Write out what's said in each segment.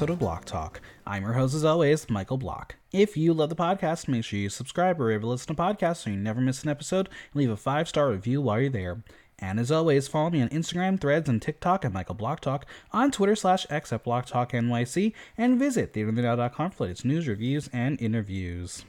episode of Block Talk. I'm your host, as always, Michael Block. If you love the podcast, make sure you subscribe or ever listen to podcasts so you never miss an episode. Leave a five star review while you're there. And as always, follow me on Instagram, Threads, and TikTok at Michael Block Talk, on Twitter slash X at Block Talk NYC, and visit theaterinthenow.com for latest news, reviews, and interviews.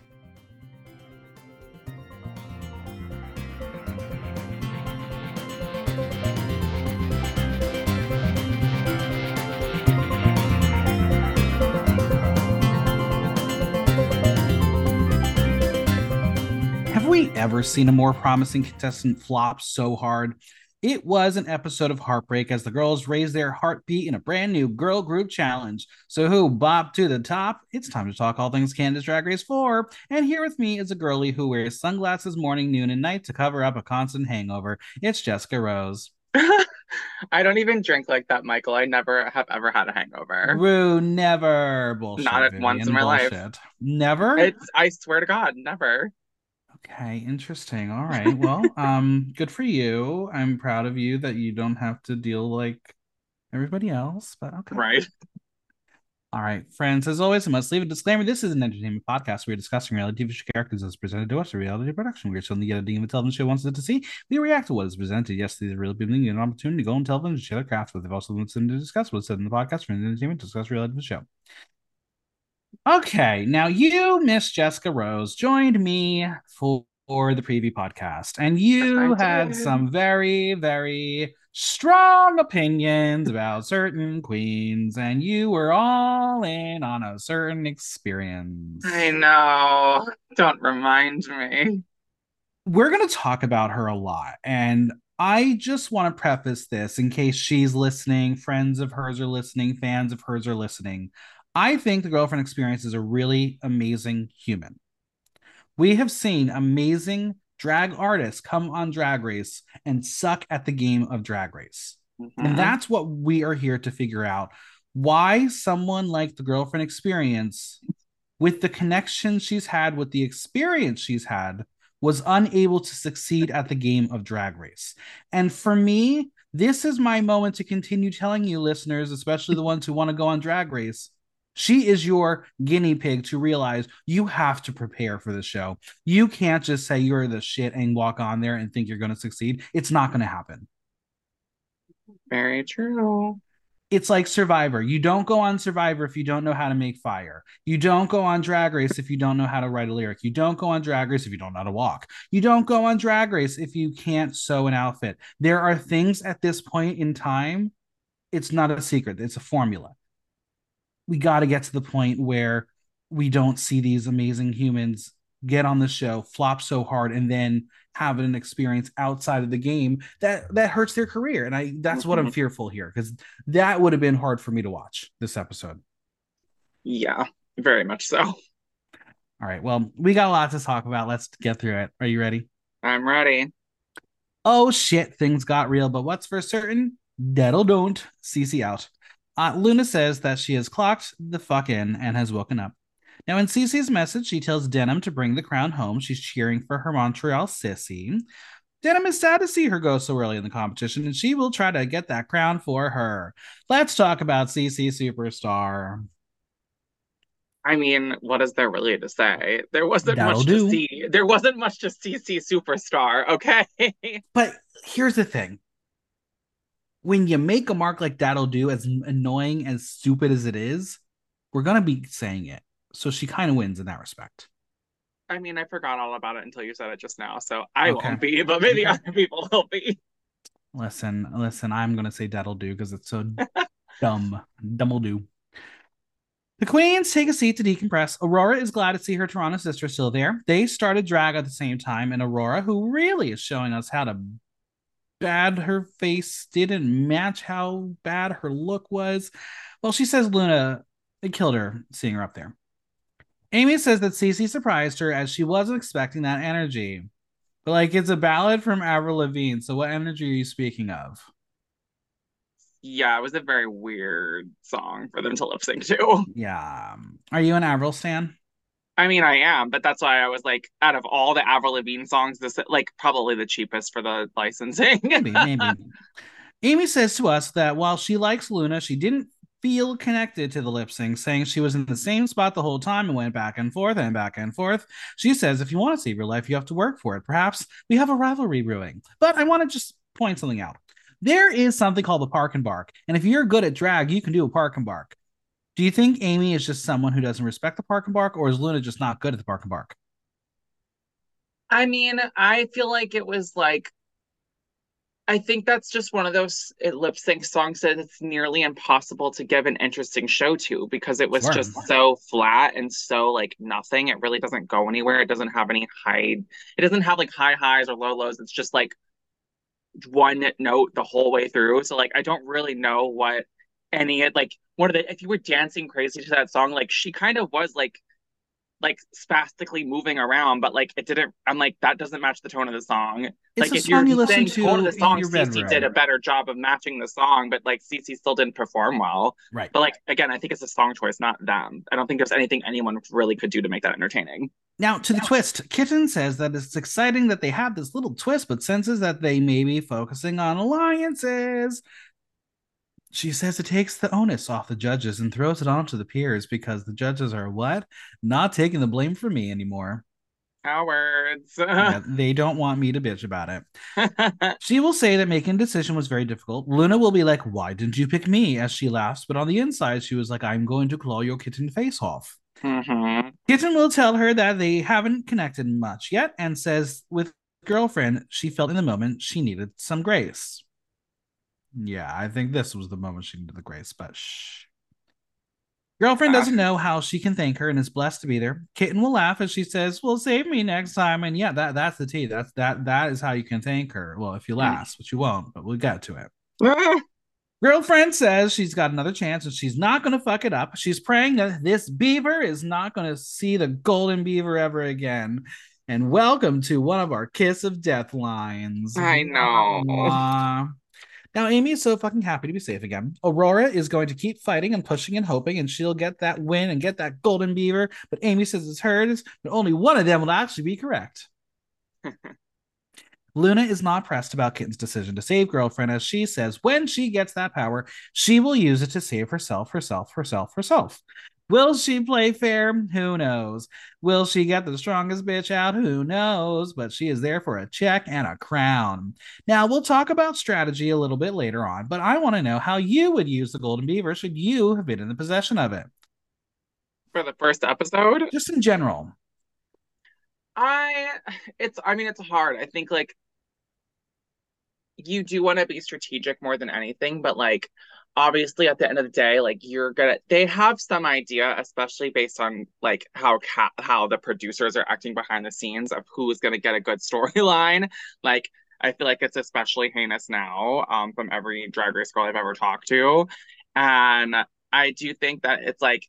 We ever seen a more promising contestant flop so hard? It was an episode of Heartbreak as the girls raised their heartbeat in a brand new girl group challenge. So, who bopped to the top? It's time to talk all things Canada's Drag Race 4. And here with me is a girlie who wears sunglasses morning, noon, and night to cover up a constant hangover. It's Jessica Rose. I don't even drink like that, Michael. I never have ever had a hangover. Rue, never. Bullshit. Not at once in my life. Never? It's I swear to God, never. Okay, interesting. All right. Well, um, good for you. I'm proud of you that you don't have to deal like everybody else, but okay. Right. All right, friends. As always, I must leave a disclaimer. This is an entertainment podcast. We are discussing reality TV characters as presented to us, a reality production. We are get a ding of a television show wants it to see. We react to what is presented. Yes, these are real people need an opportunity to go on television and share their craft but They've also listened to discuss what's said in the podcast for entertainment, to discuss reality TV show. Okay, now you, Miss Jessica Rose, joined me for the preview podcast, and you I had did. some very, very strong opinions about certain queens, and you were all in on a certain experience. I know. Don't remind me. We're going to talk about her a lot, and I just want to preface this in case she's listening, friends of hers are listening, fans of hers are listening. I think the girlfriend experience is a really amazing human. We have seen amazing drag artists come on Drag Race and suck at the game of Drag Race. Mhm. And that's what we are here to figure out. Why someone like the girlfriend experience, with the connection she's had, with the experience she's had, was unable to succeed at the game of Drag Race. And for me, this is my moment to continue telling you, listeners, especially the ones who want to go on Drag Race. She is your guinea pig to realize you have to prepare for the show. You can't just say you're the shit and walk on there and think you're going to succeed. It's not going to happen. Very true. It's like Survivor. You don't go on Survivor if you don't know how to make fire. You don't go on Drag Race if you don't know how to write a lyric. You don't go on Drag Race if you don't know how to walk. You don't go on Drag Race if you can't sew an outfit. There are things at this point in time, it's not a secret, it's a formula. We got to get to the point where we don't see these amazing humans get on the show, flop so hard, and then have an experience outside of the game that that hurts their career. And I that's what I'm Mhm. fearful here because that would have been hard for me to watch this episode. Yeah, very much so. All right, well, we got a lot to talk about. Let's get through it. Are you ready? I'm ready. Oh shit, things got real, but what's for certain? That'll don't. CC out. Uh, Luna says that she has clocked the fuck in and has woken up. Now, in Cece's message, she tells Denim to bring the crown home. She's cheering for her Montreal sissy. Denim is sad to see her go so early in the competition, and she will try to get that crown for her. Let's talk about Cece Superstar. I mean, what is there really to say? There wasn't That'll much do. to see. There wasn't much to. See superstar. Okay. But here's the thing when you make a mark like that'll do, as annoying as stupid as it is, we're to be saying it. So she kind of wins in that respect. I mean, I forgot all about it until you said it just now, so I Okay. won't be, but maybe other people will be. Listen, listen, I'm to say that'll do because it's so dumb. Dumb'll do. The queens take a seat to decompress. Aurora is glad to see her Toronto sister still there. They started drag at the same time, and Aurora, who really is showing us how to bad her face didn't match how bad her look was. Well, she says Luna it killed her seeing her up there. Aimee says that Cece surprised her as she wasn't expecting that energy. But like it's a ballad from Avril Lavigne, so what energy are you speaking of? Yeah, it was a very weird song for them to lip sync to. Yeah. Are you an Avril stan? I mean, I am, but that's why I was like, out of all the Avril Lavigne songs, this like probably the cheapest for the licensing. Maybe, maybe. Aimee says to us that while she likes Luna, she didn't feel connected to the lip sync, saying she was in the same spot the whole time and went back and forth and back and forth. She says, if you want to save your life, you have to work for it. Perhaps we have a rivalry brewing. But I want to just point something out. There is something called the park and bark. And if you're good at drag, you can do a park and bark. Do you think Aimee is just someone who doesn't respect the park and bark, or is Luna just not good at the park and bark? I mean, I feel like it was like I think that's just one of those lip sync songs that it's nearly impossible to give an interesting show to because it was sure. just so flat and so like nothing. It really doesn't go anywhere. It doesn't have any high. It doesn't have like high highs or low lows. It's just like one note the whole way through. So like I don't really know what any like one of the if you were dancing crazy to that song, like she kind of was like like spastically moving around, but like it didn't. I'm like that doesn't match the tone of the song. It's like if you're you saying to tone of the song, Cece did a better job of matching the song, but like Cece still didn't perform well. Right. But like again, I think it's a song choice, not them. I don't think there's anything anyone really could do to make that entertaining. Now to the yeah. twist, Kitten says that it's exciting that they have this little twist, but senses that they may be focusing on alliances. She says it takes the onus off the judges and throws it onto the peers because the judges are what? Not taking the blame for me anymore. Cowards. yeah, they don't want me to bitch about it. she will say that making a decision was very difficult. Luna will be like, Why didn't you pick me? as she laughs. But on the inside, she was like, I'm going to claw your kitten face off. Mm-hmm. Kitten will tell her that they haven't connected much yet and says, with girlfriend, she felt in the moment she needed some grace. Yeah, I think this was the moment she needed the grace, but shh. Girlfriend doesn't know how she can thank her and is blessed to be there. Kitten will laugh as she says, "Well, save me next time." And yeah, that that's the tea. That's that that is how you can thank her. Well, if you mm. last, but you won't. But we'll get to it. Girlfriend says she's got another chance and she's not going to fuck it up. She's praying that this beaver is not going to see the golden beaver ever again. And welcome to one of our kiss of death lines. I know. Uh, now, Aimee is so fucking happy to be safe again. Aurora is going to keep fighting and pushing and hoping, and she'll get that win and get that golden beaver. But Aimee says it's hers, but only one of them will actually be correct. Luna is not pressed about Kitten's decision to save girlfriend, as she says when she gets that power, she will use it to save herself, herself, herself, herself. Will she play fair? Who knows? Will she get the strongest bitch out? Who knows? But she is there for a check and a crown. Now, we'll talk about strategy a little bit later on, but I want to know how you would use the Golden Beaver should you have been in the possession of it. For the first episode? Just in general. I, it's, I mean, it's hard. I think like you do want to be strategic more than anything, but like, obviously at the end of the day like you're gonna they have some idea especially based on like how ca- how the producers are acting behind the scenes of who's gonna get a good storyline. Like i feel like it's especially heinous now um from every drag race girl i've ever talked to. And i do think that it's like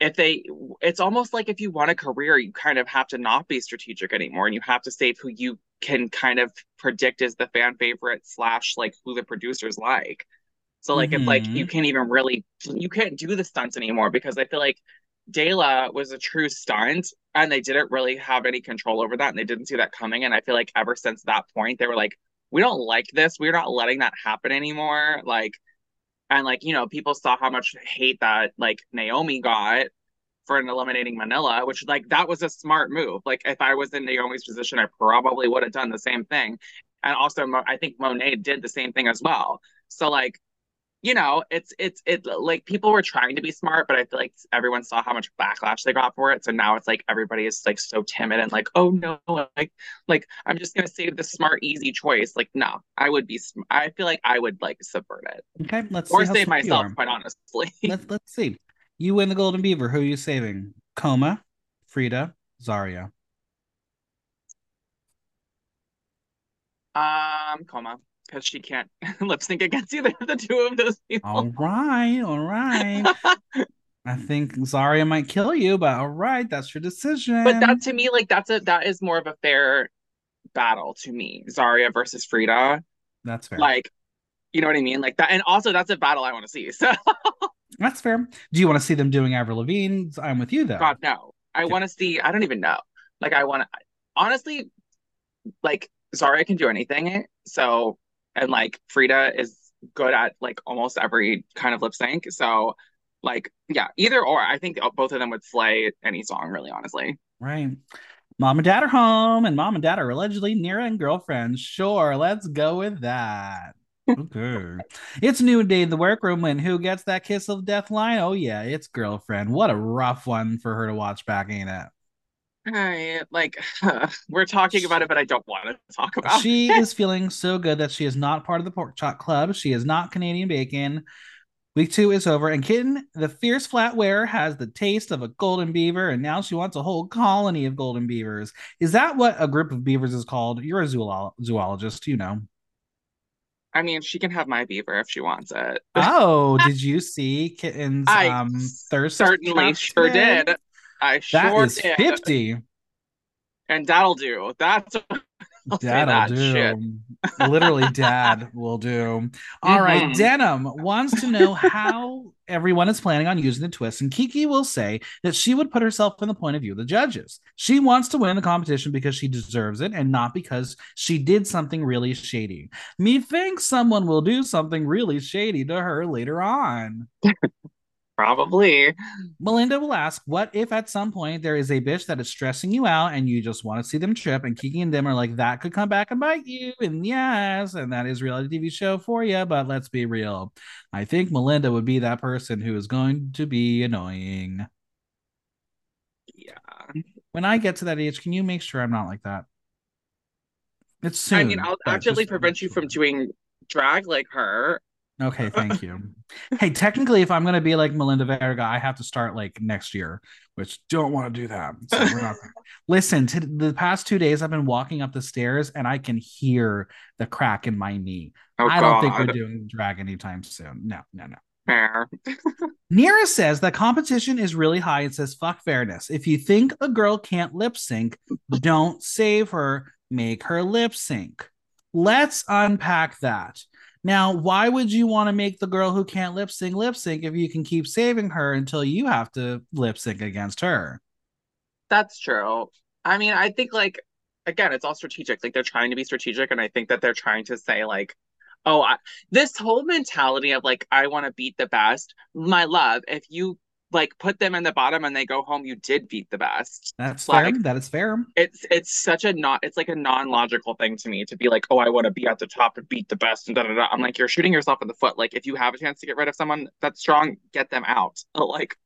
if they it's almost like if you want a career you kind of have to not be strategic anymore and you have to save who you can kind of predict as the fan favorite slash like who the producers like so like mm-hmm. it's like you mm-hmm. can't even really you can't do the stunts anymore because I feel like Dela was a true stunt and they didn't really have any control over that and they didn't see that coming. And I feel like ever since that point, they were like, we don't like this. We're not letting that happen anymore. Like, and like, you know, people saw how much hate that like Naomi got for an eliminating Manila, which like that was a smart move. Like if I was in Naomi's position, I probably would have done the same thing. And also, I think Monet did the same thing as well. So like you know, it's it's it like people were trying to be smart, but I feel like everyone saw how much backlash they got for it. So now it's like everybody is like so timid and like, oh no, like like I'm just gonna say the smart, easy choice. Like, no, I would be. Sm- I feel like I would like subvert it. Okay, let's or save myself. Quite honestly, let's let's see. You win the Golden Beaver. Who are you saving? Coma, Frida, Zaria. Um, Coma because she can't lip sync against either of the two of those people. All right, all right. I think Zaria might kill you, but all right, that's your decision. But that to me, like that's a that is more of a fair battle to me. Zaria versus Frida. That's fair. Like, you know what I mean? Like that, and also that's a battle I want to see. So that's fair. Do you want to see them doing Avril Lavigne? I'm with you though. God no. I want to see. I don't even know. Like I want to. Honestly, like Zaria can do anything. So and like Frida is good at like almost every kind of lip sync. So like yeah, either or. I think both of them would slay any song, really, honestly. Right. Mom and dad are home, and mom and dad are allegedly Nearah and girlfriends. Sure, let's go with that. Okay. it's new day in the workroom when who gets that kiss of death line? Oh yeah, it's girlfriend. What a rough one for her to watch back, ain't it? I like uh, we're talking about it, but I don't want to talk about it. she it. is feeling so good that she is not part of the pork chop club. She is not Canadian bacon. Week two is over, and Kitten, the fierce flat wearer, has the taste of a golden beaver, and now she wants a whole colony of golden beavers. Is that what a group of beavers is called? You're a zoolo- zoologist, you know. I mean, she can have my beaver if she wants it. oh, did you see Kitten's I um, thirst? certainly sure today? did. I That sure is did. 50. And that'll do. That's I'll That'll that do. Literally, dad will do. All right, Mhm. Denim wants to know how everyone is planning on using the twist, and Kiki will say that she would put herself in the point of view of the judges. She wants to win the competition because she deserves it, and not because she did something really shady. Me Methinks someone will do something really shady to her later on. Probably. Melinda will ask, What if at some point there is a bitch that is stressing you out and you just want to see them trip? And Kiki and them are like, That could come back and bite you. And yes, and that is reality TV show for you. But let's be real. I think Melinda would be that person who is going to be annoying. Yeah. When I get to that age, can you make sure I'm not like that? It's soon. I mean, I'll actively prevent you from doing drag like her. Okay, thank you. hey, technically, if I'm gonna be like Melinda Verga, I have to start like next year, which don't want to do that. So we're not. Listen, to the past two days, I've been walking up the stairs and I can hear the crack in my knee. Oh I don't think we're doing drag anytime soon. No, no, no. Fair. Nearah says that competition is really high and says, fuck fairness. If you think a girl can't lip sync, don't save her, make her lip sync. Let's unpack that. Now, why would you want to make the girl who can't lip sync lip sync if you can keep saving her until you have to lip sync against her? That's true. I mean, I think like again, it's all strategic. Like they're trying to be strategic, and I think that they're trying to say like, oh, I, this whole mentality of like I want to beat the best, my love. If you like put them in the bottom and they go home, you did beat the best. That's like, fair. That is fair. It's it's such a not. It's like a non-logical thing to me to be like, oh, I want to be at the top and beat the best and da da da. I'm like, you're shooting yourself in the foot. Like if you have a chance to get rid of someone that's strong, get them out. Like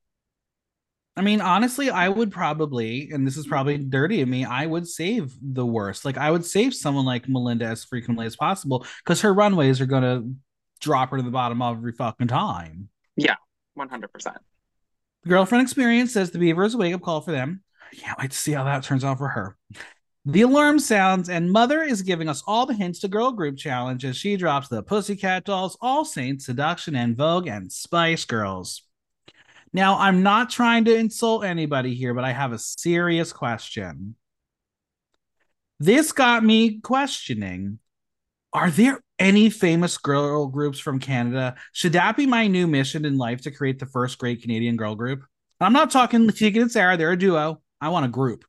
I mean, honestly, I would probably, and this is probably dirty of me, I would save the worst. Like, I would save someone like Melinda as frequently as possible because her runways are going to drop her to the bottom every fucking time. Yeah, 100. percent The girlfriend experience says the beaver is a wake up call for them. Can't wait to see how that turns out for her. The alarm sounds, and Mother is giving us all the hints to Girl Group Challenge as she drops the Pussycat Dolls, All Saints, Seduction, En Vogue, and Spice Girls. Now, I'm not trying to insult anybody here, but I have a serious question. This got me questioning Are there any famous girl groups from Canada? Should that be my new mission in life to create the first great Canadian girl group? I'm not talking Tegan and Sara, they're a duo. I want a group.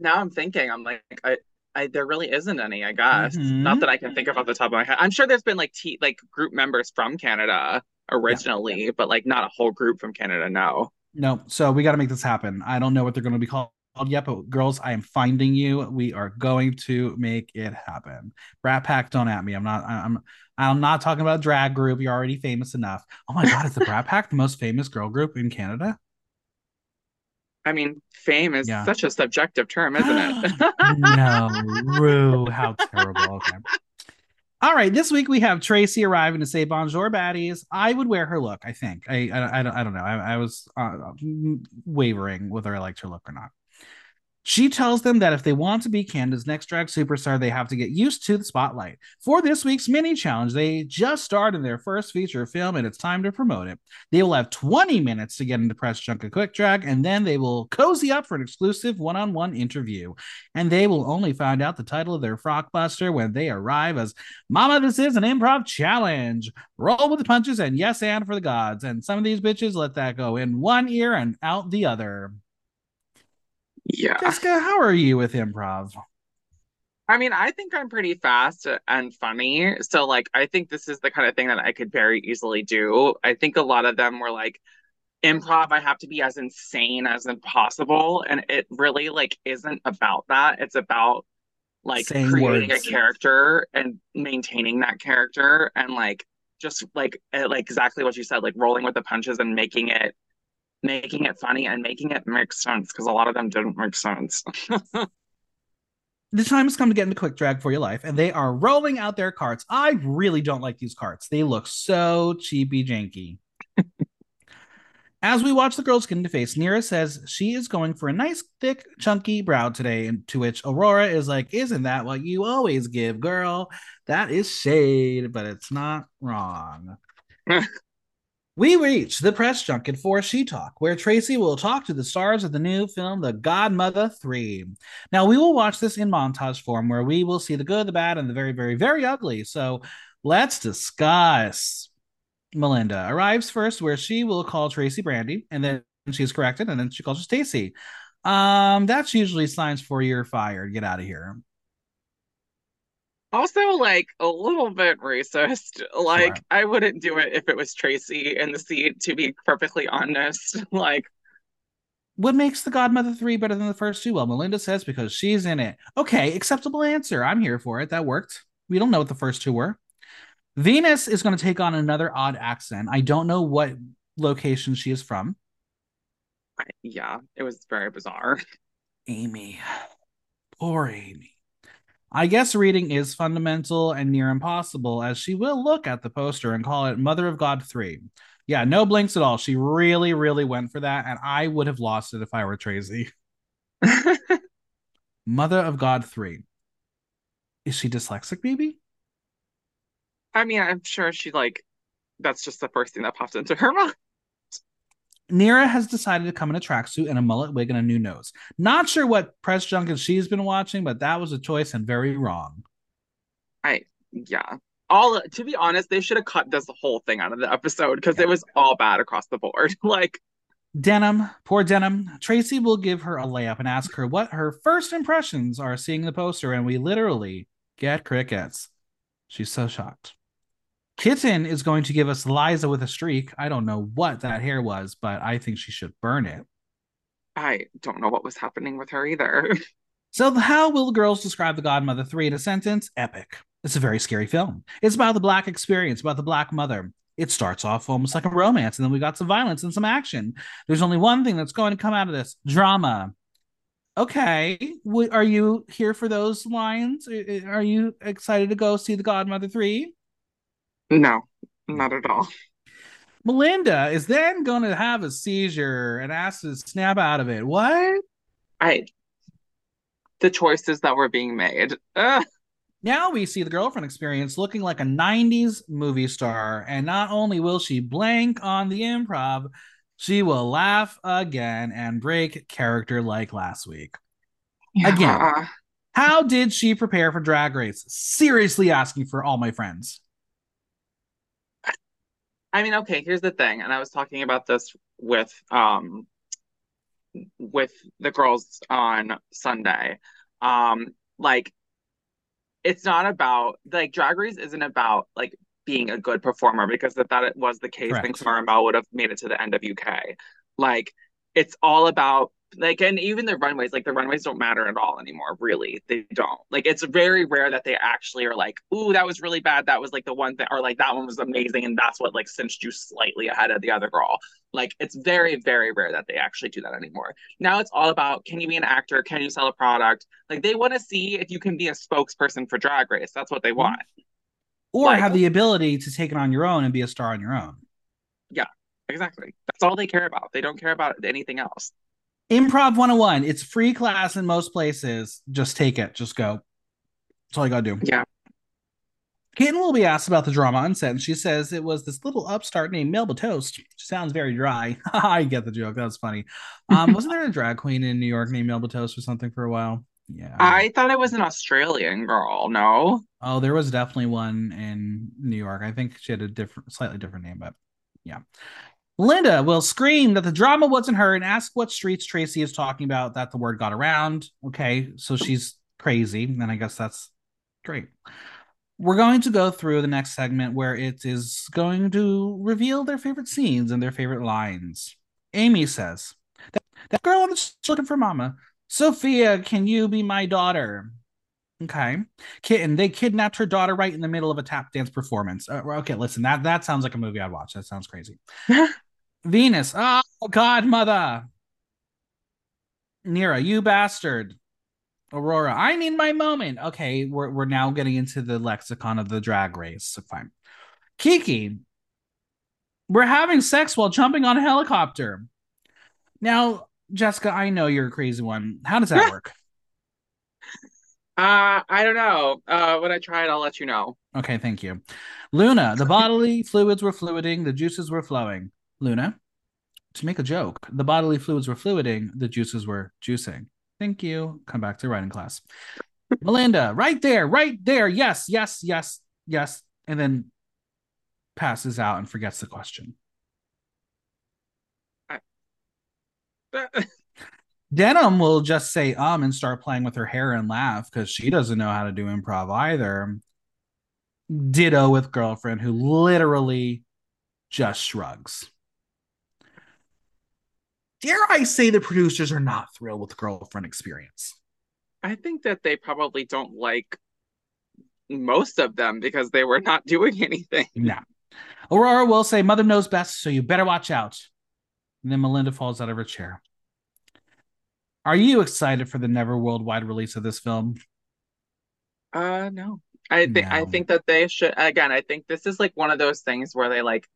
Now I'm thinking, I'm like, I, I there really isn't any. I guess Mhm. not that I can think of off the top of my head. I'm sure there's been like t like group members from Canada originally, but like not a whole group from Canada. No. No, so we got to make this happen. I don't know what they're going to be called yet, but girls, I am finding you. We are going to make it happen. Brat Pack, don't at me. I'm not. I'm. I'm not talking about a drag group. You're already famous enough. Oh my god, is the Brat Pack the most famous girl group in Canada? I mean, fame is Yeah. such a subjective term, isn't it? no, Rue, how terrible. Okay. All right, this week we have Tracy arriving to say bonjour, baddies. I would wear her look. I think. I I, I don't I don't know. I, I was uh, wavering whether I liked her look or not. She tells them that if they want to be Canada's next drag superstar, they have to get used to the spotlight. For this week's mini challenge, they just starred in their first feature film and it's time to promote it. They will have 20 minutes to get into Press Junket Quick Drag, and then they will cozy up for an exclusive one on one interview. And they will only find out the title of their frock buster when they arrive as Mama, this is an improv challenge. Roll with the punches and yes, and for the gods. And some of these bitches let that go in one ear and out the other. Yeah. Jessica, how are you with improv? I mean, I think I'm pretty fast and funny. So, like, I think this is the kind of thing that I could very easily do. I think a lot of them were like, improv, I have to be as insane as impossible. And it really, like, isn't about that. It's about, like, Saying creating words. a character and maintaining that character and, like, just like, eh, like exactly what you said, like rolling with the punches and making it making it funny and making it make sense because a lot of them didn't make sense. the time has come to get into quick drag for your life, and they are rolling out their carts. I really don't like these carts. They look so cheapy janky. As we watch the girls get into face, Nearah says she is going for a nice, thick, chunky brow today. And to which Aurora is like, Isn't that what you always give, girl? That is shade, but it's not wrong. we reach the press junket for She Talk, where Tracy will talk to the stars of the new film, The Godmother 3. Now, we will watch this in montage form where we will see the good, the bad, and the very, very, very ugly. So let's discuss. Melinda arrives first, where she will call Tracy Brandy, and then she's corrected, and then she calls her Stacy. Um, that's usually signs for you're fired. Get out of here. Also, like a little bit racist. Like, Sure. I wouldn't do it if it was Tracy in the seat, to be perfectly honest. Like, What makes the Godmother 3 better than the first two? Well, Melinda says because she's in it. Okay, acceptable answer. I'm here for it. That worked. We don't know what the first two were. Venus is going to take on another odd accent. I don't know what location she is from. Yeah, it was very bizarre. Aimee. Poor Aimee. I guess reading is fundamental and near impossible, as she will look at the poster and call it Mother of God 3. Yeah, no blinks at all. She really, really went for that, and I would have lost it if I were Tracy. Mother of God 3. Is she dyslexic, maybe? I mean, I'm sure she like that's just the first thing that popped into her mind. Nearah has decided to come in a tracksuit and a mullet wig and a new nose. Not sure what press junket she's been watching, but that was a choice and very wrong. I yeah. All to be honest, they should have cut this whole thing out of the episode because it was all bad across the board. Like Denim, poor Denim. Tracy will give her a layup and ask her what her first impressions are seeing the poster, and we literally get crickets. She's so shocked. Kitten is going to give us Liza with a streak. I don't know what that hair was, but I think she should burn it. I don't know what was happening with her either. So, how will the girls describe The Godmother 3 in a sentence? Epic. It's a very scary film. It's about the Black experience, about the Black mother. It starts off almost like a romance, and then we got some violence and some action. There's only one thing that's going to come out of this drama. Okay. Are you here for those lines? Are you excited to go see The Godmother 3? No, not at all. Melinda is then going to have a seizure and ask to snap out of it. What? I the choices that were being made. Ugh. Now we see the girlfriend experience looking like a 90s movie star. And not only will she blank on the improv, she will laugh again and break character like last week. Yeah. Again, how did she prepare for Drag Race? Seriously asking for all my friends. I mean, okay, here's the thing, and I was talking about this with um with the girls on Sunday. Um, like it's not about like Drag Race isn't about like being a good performer because if that was the case, then Correct. Cara Melle would have made it to the end of UK. Like it's all about like and even the runways, like the runways don't matter at all anymore, really. They don't. Like it's very rare that they actually are like, ooh, that was really bad. That was like the one thing or like that one was amazing and that's what like cinched you slightly ahead of the other girl. Like it's very, very rare that they actually do that anymore. Now it's all about can you be an actor? Can you sell a product? Like they want to see if you can be a spokesperson for Drag Race. That's what they mm-hmm. want. Or Like- have the ability to take it on your own and be a star on your own. Yeah, exactly. That's all they care about. They don't care about anything else. Improv 101. It's free class in most places. Just take it. Just go. That's all you gotta do. Yeah. Kitten will be asked about the drama on set, and she says it was this little upstart named Melba Toast. She sounds very dry. I get the joke. That was funny. Um, wasn't there a drag queen in New York named Melba Toast or something for a while? Yeah. I thought it was an Australian girl. No. Oh, there was definitely one in New York. I think she had a different, slightly different name, but yeah. Linda will scream that the drama wasn't her and ask what streets Tracy is talking about that the word got around. Okay, so she's crazy, and I guess that's great. We're going to go through the next segment where it is going to reveal their favorite scenes and their favorite lines. Aimee says, That, that girl on the looking for mama. Sophia, can you be my daughter? Okay. Kitten, they kidnapped her daughter right in the middle of a tap dance performance. Uh, okay, listen, that, that sounds like a movie I'd watch. That sounds crazy. Venus, oh, godmother. Nearah, you bastard. Aurora, I need my moment. Okay, we're, we're now getting into the lexicon of the drag race. So fine. Kiki, we're having sex while jumping on a helicopter. Now, Jessica, I know you're a crazy one. How does that work? Uh, I don't know. Uh, when I try it, I'll let you know. Okay, thank you. Luna, the bodily fluids were fluiding, the juices were flowing. Luna, to make a joke, the bodily fluids were fluiding, the juices were juicing. Thank you. Come back to writing class. Melinda, right there, right there. Yes, yes, yes, yes. And then passes out and forgets the question. I... Denim will just say um and start playing with her hair and laugh because she doesn't know how to do improv either. Ditto with girlfriend who literally just shrugs. Dare I say the producers are not thrilled with the girlfriend experience? I think that they probably don't like most of them because they were not doing anything. No. Aurora will say, Mother knows best, so you better watch out. And then Melinda falls out of her chair. Are you excited for the never worldwide release of this film? Uh no. I think no. I think that they should again, I think this is like one of those things where they like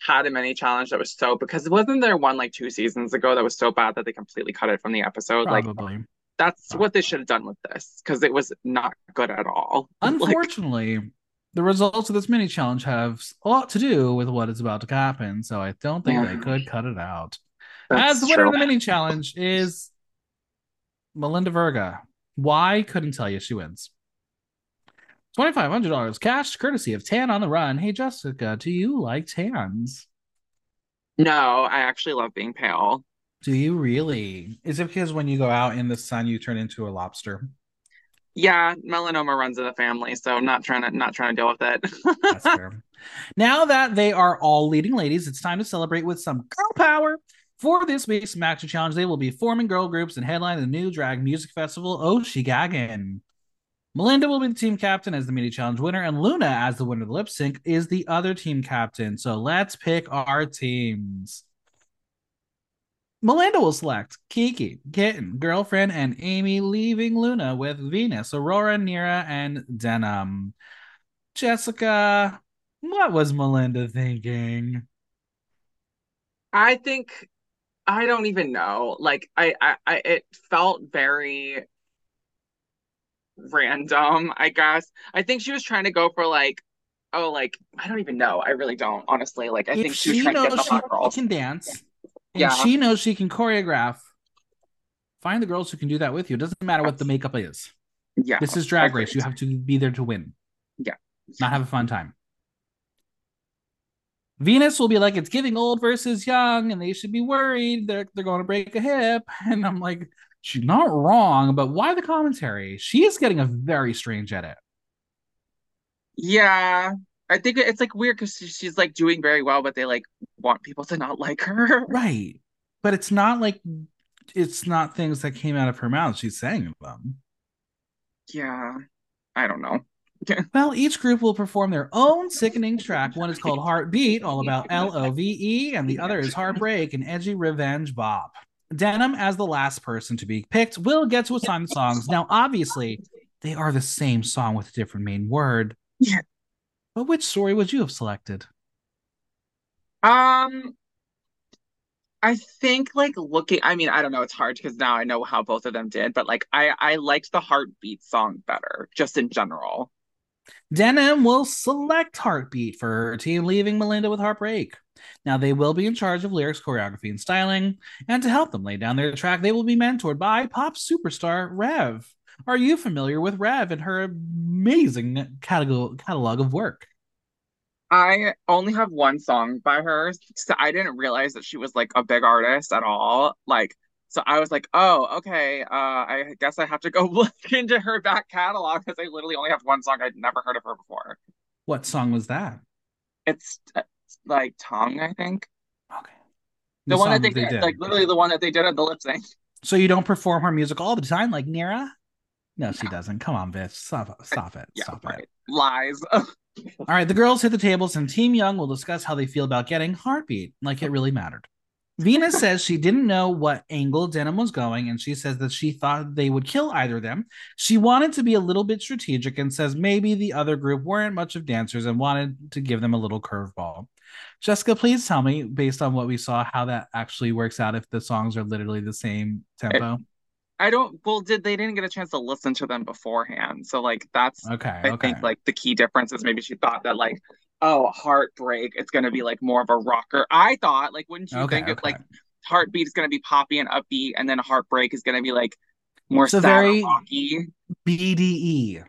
had a mini challenge that was so because wasn't there one like two seasons ago that was so bad that they completely cut it from the episode? Probably. Like that's Probably. what they should have done with this because it was not good at all. Unfortunately, like, the results of this mini challenge have a lot to do with what is about to happen, so I don't think yeah. they could cut it out. That's As the winner true. of the mini challenge is Melinda Verga. Why couldn't tell you she wins. $2,500 cash courtesy of Tan on the Run. Hey, Jessica, do you like tans? No, I actually love being pale. Do you really? Is it because when you go out in the sun, you turn into a lobster? Yeah, melanoma runs in the family, so I'm not trying to not trying to deal with it. That's fair. Now that they are all leading ladies, it's time to celebrate with some girl power. For this week's Master Challenge, they will be forming girl groups and headlining the new drag music festival, Oshigaggin. Melinda will be the team captain as the mini challenge winner, and Luna, as the winner of the lip sync, is the other team captain. So let's pick our teams. Melinda will select Kiki, Kitten, Girlfriend, and Aimee, leaving Luna with Venus, Aurora, Nearah, and Denim. Jessica, what was Melinda thinking? I think I don't even know. Like I, I, I it felt very random, I guess. I think she was trying to go for like, oh, like I don't even know. I really don't, honestly. Like I if think she, she was trying to get the hot girls. can dance, and yeah. she knows she can choreograph. Find the girls who can do that with you. It doesn't matter what the makeup is. Yeah, this is drag race. You have to be there to win. Yeah, not have a fun time. Venus will be like, it's giving old versus young, and they should be worried. They're they're going to break a hip. And I'm like, she's not wrong, but why the commentary? She is getting a very strange edit. Yeah, I think it's like weird because she's like doing very well, but they like want people to not like her. Right. But it's not like it's not things that came out of her mouth. She's saying them. Yeah. I don't know. well, each group will perform their own sickening track. One is called Heartbeat, all about L O V E, and the other is Heartbreak, an edgy revenge bop. Denim, as the last person to be picked, will get to assign the songs. Now, obviously, they are the same song with a different main word. Yeah. But which story would you have selected? Um, I think like looking. I mean, I don't know. It's hard because now I know how both of them did, but like I I liked the heartbeat song better, just in general. Denim will select Heartbeat for her team, leaving Melinda with Heartbreak. Now, they will be in charge of lyrics, choreography, and styling, and to help them lay down their track, they will be mentored by pop superstar Rêve. Are you familiar with Rêve and her amazing catalog, catalog of work? I only have one song by her, so I didn't realize that she was like a big artist at all. Like, So I was like, oh, okay. Uh, I guess I have to go look into her back catalog because I literally only have one song I'd never heard of her before. What song was that? It's, it's like Tongue, I think. Okay. The, one that they, did, like literally the one that they did at the lip sync. So you don't perform her music all the time, like Nearah? No, she doesn't. Come on, bitch. Stop, stop it. Yeah, Stop right. it. Lies. All right, the girls hit the tables, and Team Young will discuss how they feel about getting heartbeat, like it really mattered. Venus says she didn't know what angle Denim was going, and she says that she thought they would kill either of them. She wanted to be a little bit strategic and says maybe the other group weren't much of dancers and wanted to give them a little curveball. Jessica, please tell me, based on what we saw, how that actually works out if the songs are literally the same tempo. I don't. Well, did they didn't get a chance to listen to them beforehand? So like that's okay. I okay. think like the key difference is maybe she thought that like oh heartbreak it's gonna be like more of a rocker. I thought like wouldn't you Okay, think of okay. like heartbeat is gonna be poppy and upbeat, and then heartbreak is gonna be like more So sad very- rocky. BDE.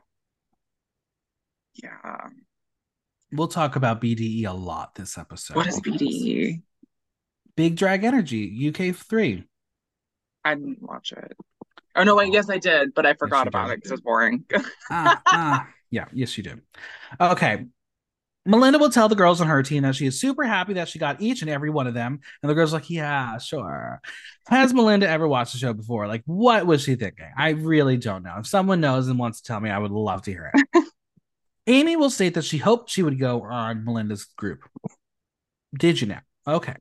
Yeah. We'll talk about BDE a lot this episode. What is BDE? Big Drag Energy, UK three. I didn't watch it. Oh no, wait, yes I did, but I forgot you about did. it because it was boring. ah, ah, yeah, yes, you do. Okay. Melinda will tell the girls on her team that she is super happy that she got each and every one of them. And the girls are like, yeah, sure. Has Melinda ever watched the show before? Like, what was she thinking? I really don't know. If someone knows and wants to tell me, I would love to hear it. Aimee will state that she hoped she would go on Melinda's group. Did you know? Okay.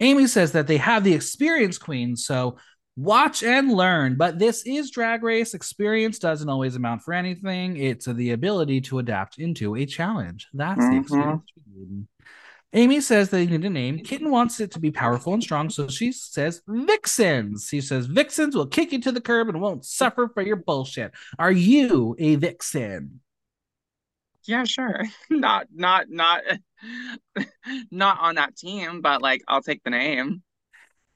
Aimee says that they have the experience queen, so watch and learn. But this is drag race. Experience doesn't always amount for anything. It's the ability to adapt into a challenge. That's the Mhm. experience. Aimee says they need a name. Kitten wants it to be powerful and strong, so she says Vixens. She says Vixens will kick you to the curb and won't suffer for your bullshit. Are you a Vixen? Yeah, sure. Not not not not on that team, but like I'll take the name.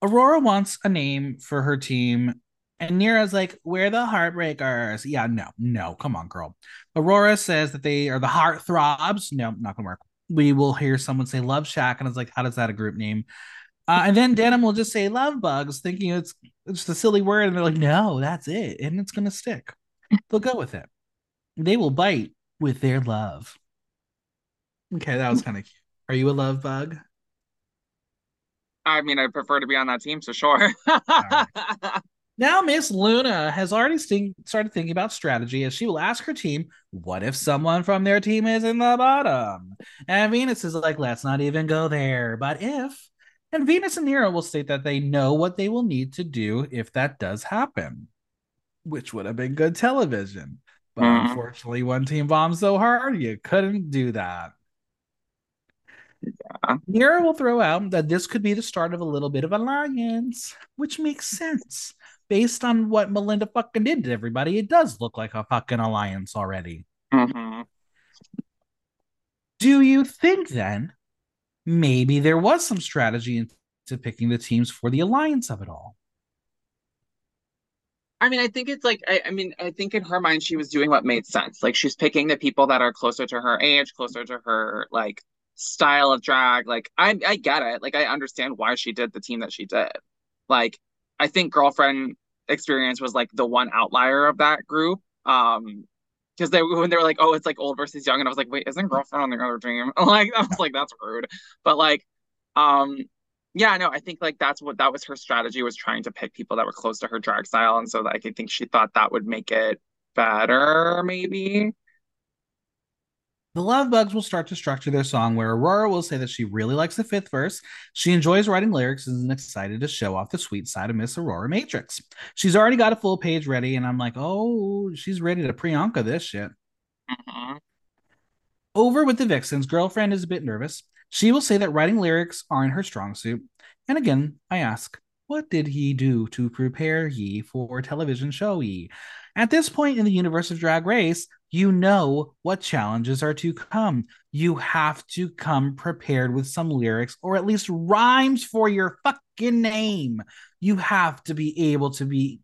Aurora wants a name for her team, and Nearah's like, "We're the Heartbreakers." Yeah, no, no, come on, girl. Aurora says that they are the Heart Throbs. No, not gonna work. We will hear someone say Love Shack, and it's like, how does that a group name? Uh, and then Denim will just say Love Bugs, thinking it's it's just a silly word, and they're like, "No, that's it, and it's gonna stick." They'll go with it. They will bite with their love. Okay, that was kind of cute. Are you a love bug? I mean, I prefer to be on that team, so sure. Now, Miss Luna has already sting- started thinking about strategy as she will ask her team, What if someone from their team is in the bottom? And Venus is like, Let's not even go there. But if, and Venus and Nearah will state that they know what they will need to do if that does happen, which would have been good television. But Mhm. unfortunately, one team bombed so hard, you couldn't do that. Yeah. Nearah will throw out that this could be the start of a little bit of alliance, which makes sense. Based on what Melinda fucking did to everybody, it does look like a fucking alliance already. Mhm. Do you think then maybe there was some strategy into picking the teams for the alliance of it all? I mean, I think it's like I, I mean, I think in her mind she was doing what made sense. Like she's picking the people that are closer to her age, closer to her like style of drag. Like I I get it. Like I understand why she did the team that she did. Like I think girlfriend experience was like the one outlier of that group. Um because they when they were like, oh, it's like old versus young, and I was like, wait, isn't girlfriend on the other team? Like I was like, that's rude. But like, um, yeah, no, I think like that's what that was her strategy was trying to pick people that were close to her drag style, and so like I think she thought that would make it better, maybe. The Love Bugs will start to structure their song where Aurora will say that she really likes the fifth verse. She enjoys writing lyrics and is excited to show off the sweet side of Miss Aurora Matrix. She's already got a full page ready, and I'm like, oh, she's ready to Priyanka this shit. Mhm. Over with the Vixens, girlfriend is a bit nervous. She will say that writing lyrics aren't her strong suit. And again, I ask, what did he do to prepare ye for television show ye? At this point in the universe of Drag Race, you know what challenges are to come. You have to come prepared with some lyrics or at least rhymes for your fucking name. You have to be able to be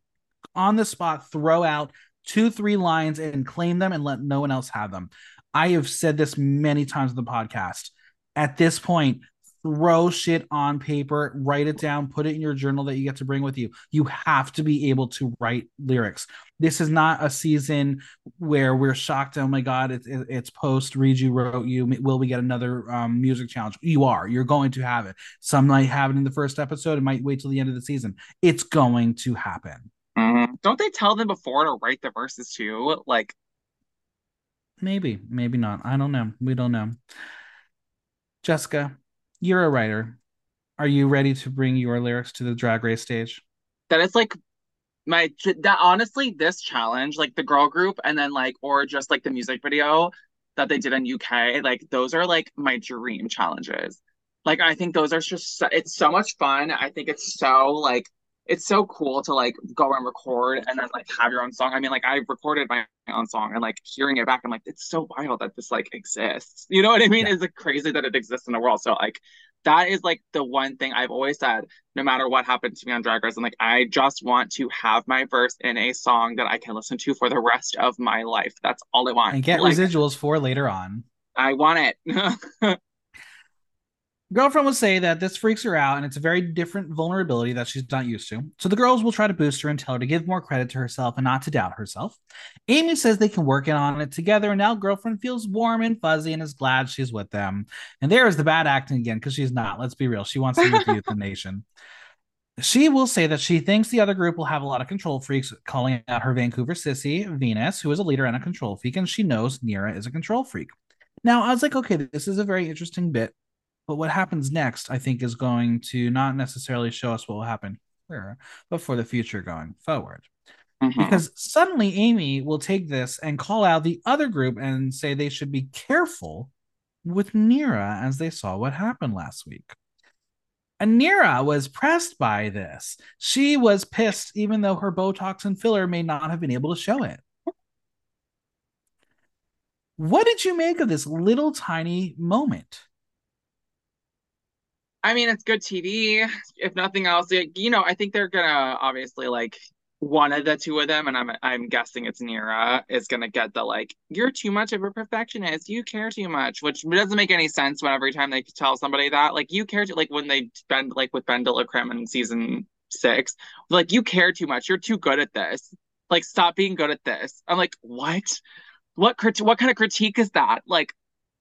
on the spot, throw out two, three lines and claim them and let no one else have them. I have said this many times in the podcast. At this point, throw shit on paper, write it down, put it in your journal that you get to bring with you. You have to be able to write lyrics. This is not a season where we're shocked. Oh my god, it's it's post. Read you wrote you. Will we get another um, music challenge? You are. You're going to have it. Some might have it in the first episode. It might wait till the end of the season. It's going to happen. Mm-hmm. Don't they tell them before to write the verses too? Like maybe, maybe not. I don't know. We don't know. Jessica, you're a writer. Are you ready to bring your lyrics to the drag race stage? That is like my that honestly, this challenge, like the girl group, and then like or just like the music video that they did in UK, like those are like my dream challenges. Like I think those are just so, it's so much fun. I think it's so like it's so cool to like go and record and then like have your own song. I mean, like I recorded my own song and like hearing it back, I'm like, it's so wild that this like exists. You know what I mean? Yeah. Is it crazy that it exists in the world? So like that is like the one thing I've always said, no matter what happened to me on Drag Race, I'm like, I just want to have my verse in a song that I can listen to for the rest of my life. That's all I want. And get like, residuals for later on. I want it. Girlfriend will say that this freaks her out and it's a very different vulnerability that she's not used to. So the girls will try to boost her and tell her to give more credit to herself and not to doubt herself. Aimee says they can work on it together, and now girlfriend feels warm and fuzzy and is glad she's with them. And there is the bad acting again because she's not. Let's be real. She wants to be with the nation. She will say that she thinks the other group will have a lot of control freaks, calling out her Vancouver sissy, Venus, who is a leader and a control freak, and she knows Nearah is a control freak. Now, I was like, okay, this is a very interesting bit but what happens next, I think, is going to not necessarily show us what will happen here, but for the future going forward. Mm-hmm. Because suddenly Aimee will take this and call out the other group and say they should be careful with Nearah as they saw what happened last week. And Nearah was pressed by this. She was pissed, even though her Botox and filler may not have been able to show it. What did you make of this little tiny moment? I mean, it's good TV. If nothing else, you know, I think they're gonna obviously like one of the two of them, and I'm I'm guessing it's Nearah is gonna get the like you're too much of a perfectionist. You care too much, which doesn't make any sense when every time they tell somebody that like you care too like when they spend like with BenDeLaCreme in season six, like you care too much. You're too good at this. Like stop being good at this. I'm like what? What crit- what kind of critique is that? Like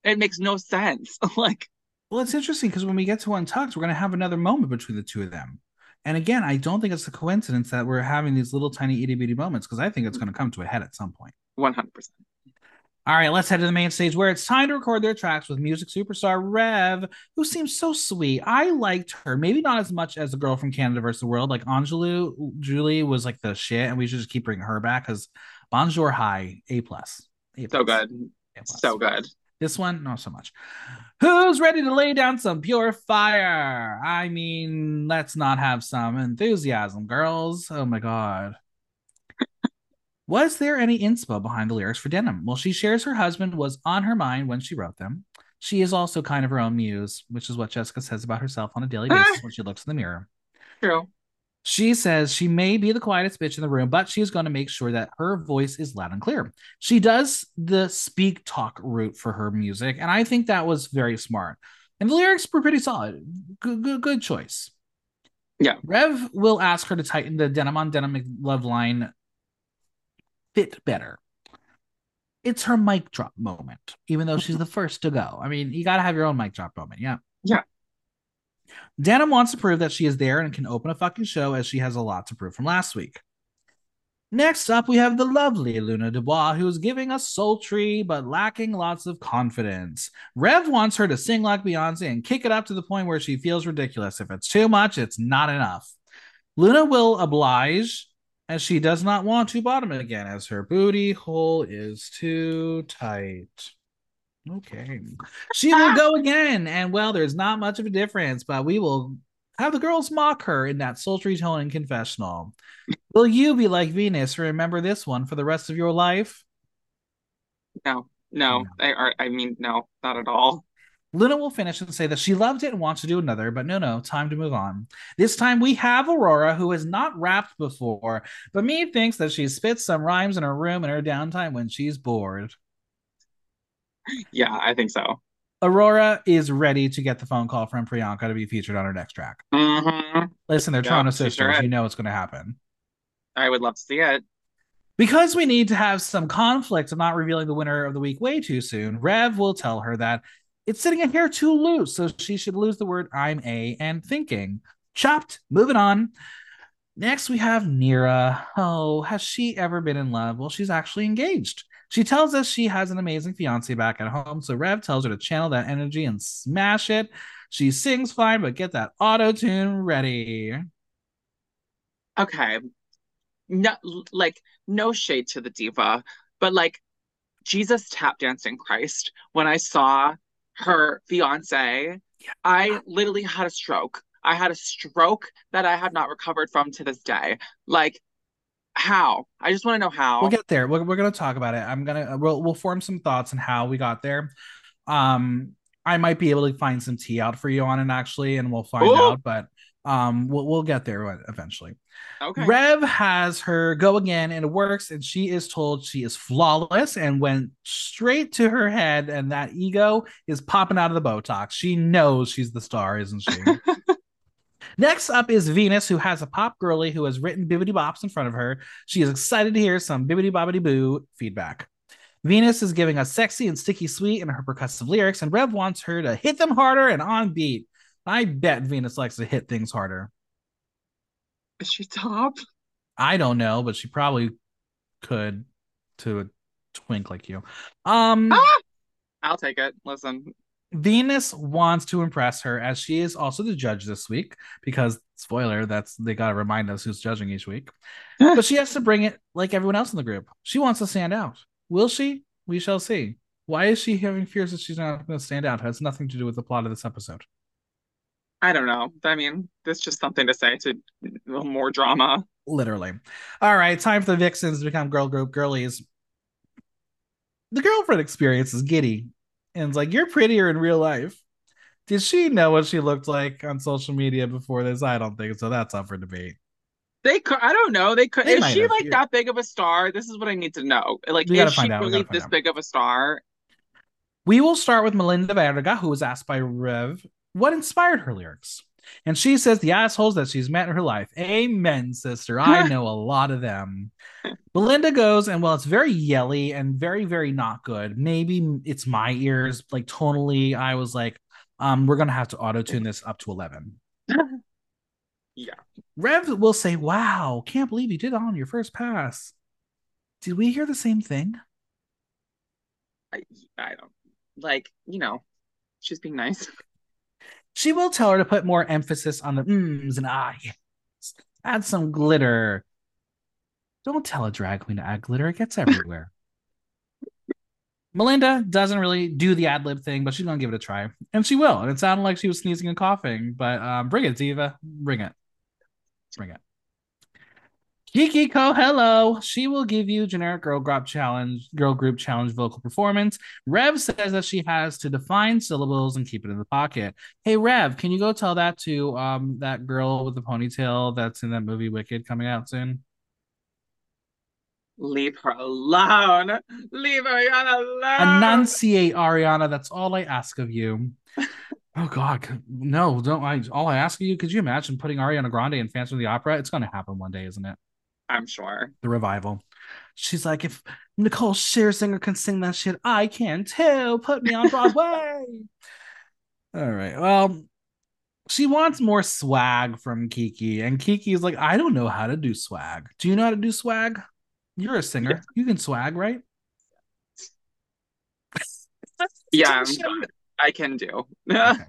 it makes no sense. like well, it's interesting because when we get to Untucked, we're going to have another moment between the two of them. And again, I don't think it's a coincidence that we're having these little tiny itty bitty moments because I think it's going to come to a head at some point. 100%. All right, let's head to the main stage where it's time to record their tracks with music superstar Rêve, who seems so sweet. I liked her, maybe not as much as the girl from Canada versus the World. Like Angelou, Julie was like the shit, and we should just keep bringing her back because Bonjour High, A plus. So good. So good. This one, not so much. Who's ready to lay down some pure fire? I mean, let's not have some enthusiasm, girls. Oh my god. was there any inspo behind the lyrics for Denim? Well, she shares her husband was on her mind when she wrote them. She is also kind of her own muse, which is what Jessica says about herself on a daily basis when she looks in the mirror. True. She says she may be the quietest bitch in the room, but she's going to make sure that her voice is loud and clear. She does the speak talk route for her music, and I think that was very smart. And the lyrics were pretty solid. Good, good, good choice. Yeah. Rêve will ask her to tighten the denim on denim love line fit better. It's her mic drop moment, even though she's the first to go. I mean, you got to have your own mic drop moment. Yeah. Yeah. Denim wants to prove that she is there and can open a fucking show as she has a lot to prove from last week. Next up, we have the lovely Luna Dubois, who is giving us sultry but lacking lots of confidence. Rêve wants her to sing like Beyonce and kick it up to the point where she feels ridiculous. If it's too much, it's not enough. Luna will oblige as she does not want to bottom it again, as her booty hole is too tight. Okay. She will go again. And well, there's not much of a difference, but we will have the girls mock her in that sultry tone and confessional. will you be like Venus? Remember this one for the rest of your life? No, no. no. I, I mean, no, not at all. Luna will finish and say that she loved it and wants to do another, but no, no, time to move on. This time we have Aurora, who has not rapped before, but me thinks that she spits some rhymes in her room in her downtime when she's bored yeah, I think so. Aurora is ready to get the phone call from Priyanka to be featured on her next track. Mm-hmm. Listen, they're Yeah, Toronto she sure sisters. you know it's going to happen. I would love to see it. Because we need to have some conflict of not revealing the winner of the week way too soon, Rêve will tell her that it's sitting in here too loose, so she should lose the word I'm a and thinking. Chopped, moving on. Next, we have Nearah. Oh, has she ever been in love? Well, she's actually engaged. She tells us she has an amazing fiance back at home, so Rêve tells her to channel that energy and smash it. She sings fine, but get that auto tune ready. Okay. No, like no shade to the diva, but like Jesus tap dancing Christ. When I saw her fiance, I literally had a stroke. I had a stroke that I have not recovered from to this day. Like, how? I just want to know how. We'll get there. We're, we're gonna talk about it. I'm gonna we'll we'll form some thoughts on how we got there. Um, I might be able to find some tea out for you on it actually, and we'll find Ooh. out. But um, we'll we'll get there eventually. Okay. Rêve has her go again and it works, and she is told she is flawless and went straight to her head, and that ego is popping out of the Botox. She knows she's the star, isn't she? Next up is Venus, who has a pop girly who has written bibbity bops in front of her. She is excited to hear some bibbity bobbity boo feedback. Venus is giving us sexy and sticky sweet in her percussive lyrics, and Rêve wants her to hit them harder and on beat. I bet Venus likes to hit things harder. Is she top? I don't know, but she probably could to a twink like you. Um Ah! I'll take it. Listen. Venus wants to impress her as she is also the judge this week because spoiler, that's they got to remind us who's judging each week. but she has to bring it like everyone else in the group. She wants to stand out. Will she? We shall see. Why is she having fears that she's not going to stand out? It has nothing to do with the plot of this episode. I don't know. I mean, that's just something to say to more drama. Literally. All right, time for the Vixens to become girl group girlies. The girlfriend experience is giddy. And it's like, you're prettier in real life. Did she know what she looked like on social media before this? I don't think so. That's up for debate. They could, I don't know. They could, They is she have. like that big of a star? This is what I need to know. Like, is she out. Really this out. big of a star? We will start with Melinda Verga, who was asked by Rêve what inspired her lyrics. And she says the assholes that she's met in her life. Amen, sister. I know a lot of them. Belinda goes, and well, it's very yelly and very, very not good. Maybe it's my ears, like tonally. I was like, um, we're gonna have to auto tune this up to 11. Yeah. Rêve will say, Wow, can't believe you did on your first pass. Did we hear the same thing? I, I don't like, you know, she's being nice. She will tell her to put more emphasis on the mms and ah, yes. Add some glitter. Don't tell a drag queen to add glitter, it gets everywhere. Melinda doesn't really do the ad lib thing, but she's gonna give it a try, and she will. And it sounded like she was sneezing and coughing, but um, bring it, Diva, bring it, bring it. Kiki Coe, hello. She will give you generic girl group challenge, girl group challenge vocal performance. Rêve says that she has to define syllables and keep it in the pocket. Hey Rêve, can you go tell that to um that girl with the ponytail that's in that movie Wicked coming out soon? Leave her alone. Leave Ariana alone. Enunciate, Ariana. That's all I ask of you. Oh God, no! Don't I? All I ask of you. Could you imagine putting Ariana Grande in Phantom of the Opera? It's going to happen one day, isn't it? I'm sure. The revival. She's like, if Nicole Scherzinger can sing that shit, I can too. Put me on Broadway. all right. Well, she wants more swag from Kiki, and Kiki's like, I don't know how to do swag. Do you know how to do swag? You're a singer. Yes. You can swag, right? Yeah, I can do. Okay.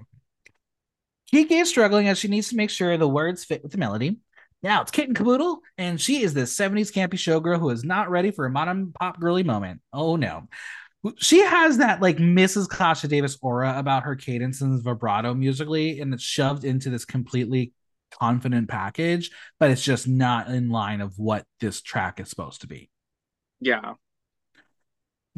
Kiki is struggling as she needs to make sure the words fit with the melody. Now it's Kitten Kaboodle, and she is this 70s campy showgirl who is not ready for a modern pop girly moment. Oh no. She has that like Mrs. Kasha Davis aura about her cadence and vibrato musically, and it's shoved into this completely confident package, but it's just not in line of what this track is supposed to be. yeah.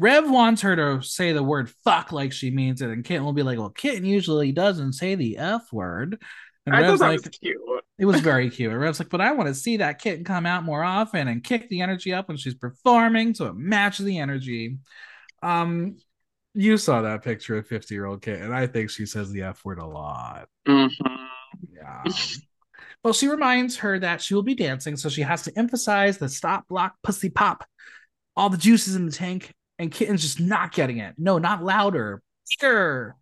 Rêve wants her to say the word fuck like she means it, and Kitten will be like, Well, Kitten usually doesn't say the F word. And I thought Rêve's that like, was cute. It was very cute. And Rêve's like, but I want to see that kitten come out more often and kick the energy up when she's performing so it matches the energy. Um, You saw that picture of 50 year old Kit, and I think she says the F word a lot. Mhm. Yeah. well, she reminds her that she will be dancing, so she has to emphasize the stop, block, pussy pop. All the juices in the tank, and Kitten's just not getting it. No, not louder. Bigger.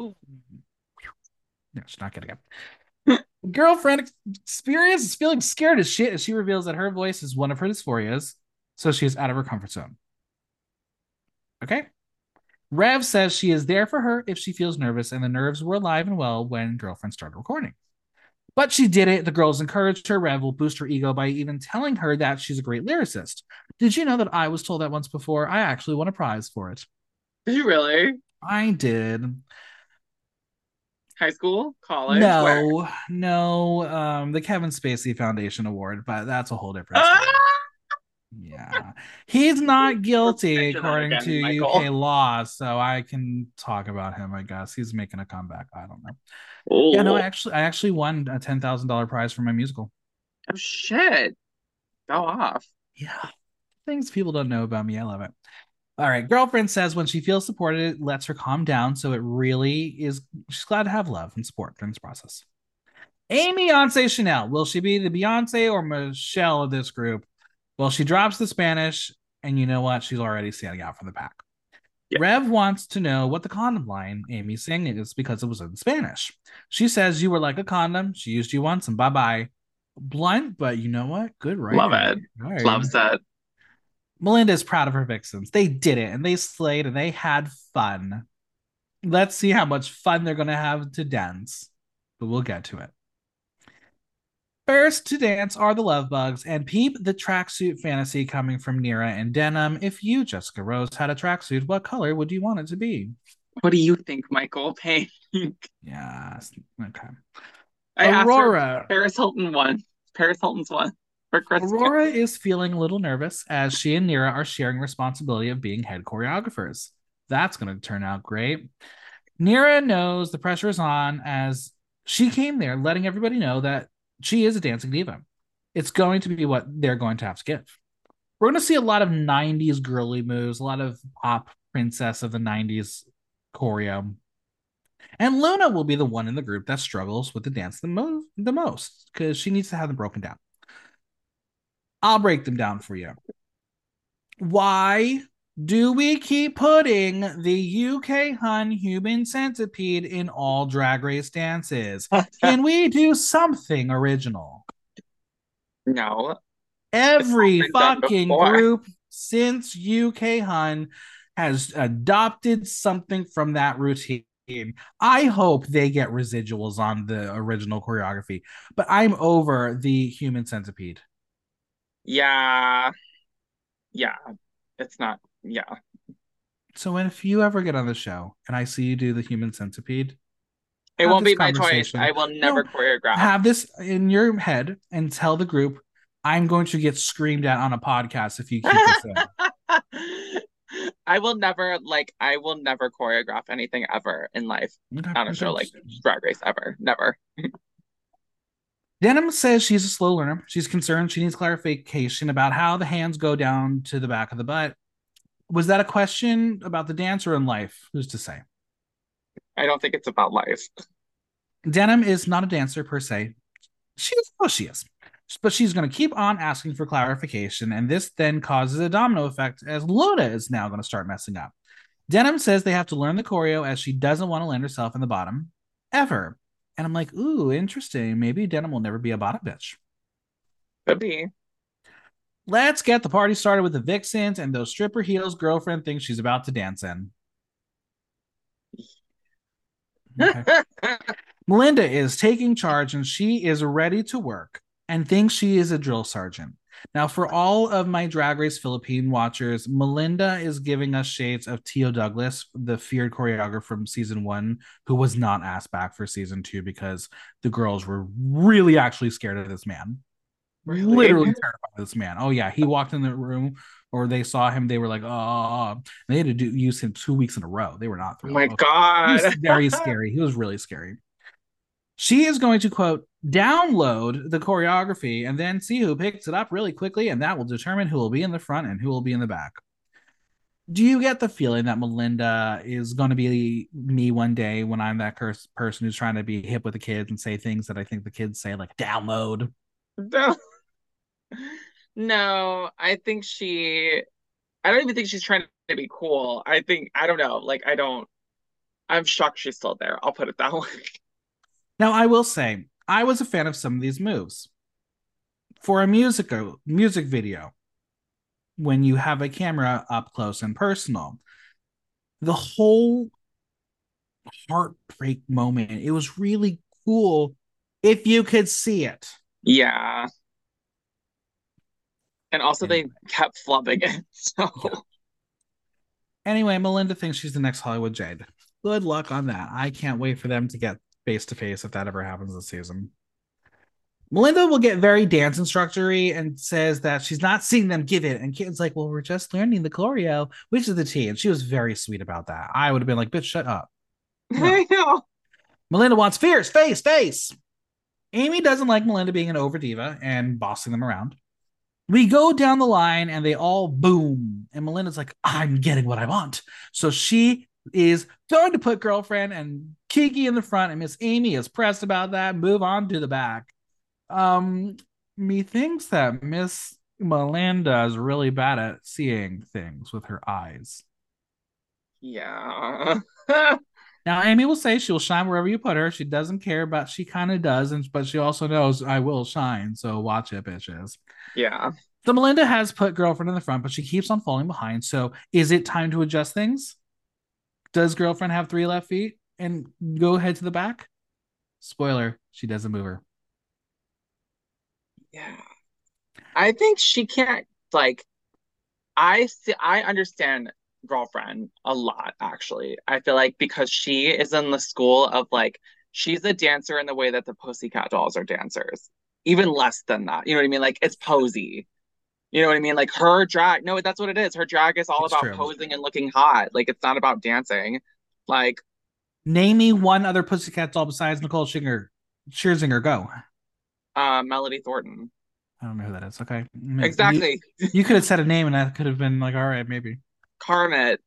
Ooh. No, she's not getting it. Girlfriend experience is feeling scared as shit as she reveals that her voice is one of her dysphorias, so she is out of her comfort zone. Okay. Rêve says she is there for her if she feels nervous, and the nerves were alive and well when girlfriend started recording. But she did it. The girls encouraged her. Rêve will boost her ego by even telling her that she's a great lyricist. Did you know that I was told that once before? I actually won a prize for it. Did you really? I did. High school, college? No, Where? no. Um, the Kevin Spacey Foundation Award, but that's a whole different Ah! Yeah. He's not guilty according again, to Michael. UK law, so I can talk about him, I guess. He's making a comeback. I don't know. Oh, Yeah, no, I actually I actually won a ten thousand dollar prize for my musical. oh shit. Go off. Yeah. Things people don't know about me. I love it. All right. Girlfriend says when she feels supported, it lets her calm down. So it really is she's glad to have love and support during this process. Aimee Beyonce Chanel. Will she be the Beyonce or Michelle of this group? Well, she drops the Spanish, and you know what? She's already standing out from the pack. Yeah. Rêve wants to know what the condom line Aimee's singing is because it was in Spanish. She says you were like a condom. She used you once and bye bye. Blunt, but you know what? Good right. Love it. Loves it. Melinda is proud of her vixens. They did it and they slayed and they had fun. Let's see how much fun they're going to have to dance, but we'll get to it. First to dance are the love bugs and peep the tracksuit fantasy coming from Nearah and Denim. If you, Jessica Rose, had a tracksuit, what color would you want it to be? What do you think, Michael? Pink. Yes. Okay. I Aurora. Paris Hilton one. Paris Hilton's one for Christmas. Aurora is feeling a little nervous as she and Nearah are sharing responsibility of being head choreographers. That's going to turn out great. Nearah knows the pressure is on as she came there, letting everybody know that she is a dancing diva. It's going to be what they're going to have to give. We're going to see a lot of 90s girly moves, a lot of pop princess of the 90s choreo. And Luna will be the one in the group that struggles with the dance the, mo- the most because she needs to have them broken down. I'll break them down for you. Why do we keep putting the UK Hun human centipede in all drag race dances? Can we do something original? no. Every It's not been done fucking group since UK Hun has adopted something from that routine. I hope they get residuals on the original choreography, but I'm over the human centipede. Yeah. Yeah. It's not. Yeah. So if you ever get on the show and I see you do the human centipede, It won't be my choice. I will never No, choreograph. have this in your head and tell the group I'm going to get screamed at on a podcast if you keep this in. I will never like I will never choreograph anything ever in life on a show like Drag Race ever. Never. Denim says she's a slow learner. She's concerned she needs clarification about how the hands go down to the back of the butt. Was that a question about the dance or in life? Who's to say? I don't think it's about life. Denim is not a dancer per se. She is well, she is. But she's going to keep on asking for clarification, and this then causes a domino effect as Luna is now going to start messing up. Denim says they have to learn the choreo as she doesn't want to land herself in the bottom ever. And I'm like, ooh, interesting. Maybe Denim will never be a bottom bitch. Could be. Let's get the party started with the Vixens and those stripper heels girlfriend thinks she's about to dance in. Okay. Melinda is taking charge and she is ready to work and thinks she is a drill sergeant. Now, for all of my Drag Race Philippine watchers, Melinda is giving us shades of Tio Douglas, the feared choreographer from season one, who was not asked back for season two because the girls were really actually scared of this man. Really? Literally terrified of this man. Oh, yeah. He walked in the room or they saw him. They were like, oh, they had to do, use him two weeks in a row. They were not Oh my Okay. He god. was very scary. He was really scary. She is going to quote download the choreography and then see who picks it up really quickly, and that will determine who will be in the front and who will be in the back. do you get the feeling that Melinda is going to be me one day when I'm that curse person who's trying to be hip with the kids and say things that I think the kids say, like download? No, no, I think she. I don't even think she's trying to be cool. I think I don't know. Like I don't. I'm shocked she's still there. I'll put it that way. Now, I will say, I was a fan of some of these moves. For a musical music video, when you have a camera up close and personal, the whole heartbreak moment, it was really cool if you could see it. Yeah. And also, Anyway. they kept flubbing it. So Yeah. Anyway, Melinda thinks she's the next Hollywood Jade. Good luck on that. I can't wait for them to get face to face if that ever happens this season. Melinda will get very dance instructory and says that she's not seeing them give it. And Kitten's like, Well, we're just learning the choreo, which is the T. And she was very sweet about that. I would have been like, Bitch, shut up. I know. Melinda wants fierce, face, face. Aimee doesn't like Melinda being an over diva and bossing them around. We go down the line and they all boom. And Melinda's like, I'm getting what I want. So she is going to put girlfriend and Kiki in the front, and Miss Aimee is pressed about that. Move on to the back. Um, methinks that Miss Melinda is really bad at seeing things with her eyes. Yeah. Now, Aimee will say she will shine wherever you put her. She doesn't care, but she kind of does, and but she also knows I will shine. So watch it, bitches. yeah. So Melinda has put girlfriend in the front, but she keeps on falling behind. So is it time to adjust things? Does girlfriend have three left feet and go head to the back? Spoiler: she doesn't move her. Yeah. I think she can't like I see I understand girlfriend a lot actually. I feel like because she is in the school of like she's a dancer in the way that the Pussycat Dolls are dancers. Even less than that. You know what I mean? Like it's posy. You know what I mean? Like her drag, no, that's what it is. Her drag is all It's about true. posing and looking hot. Like it's not about dancing. Like Name me one other Pussycat doll besides Nicole Scherzinger. Scherzinger, go. uh Melody Thornton. I don't know who that is. Okay, You, Exactly. you could have said a name, and that could have been like, all right, maybe. Carmit.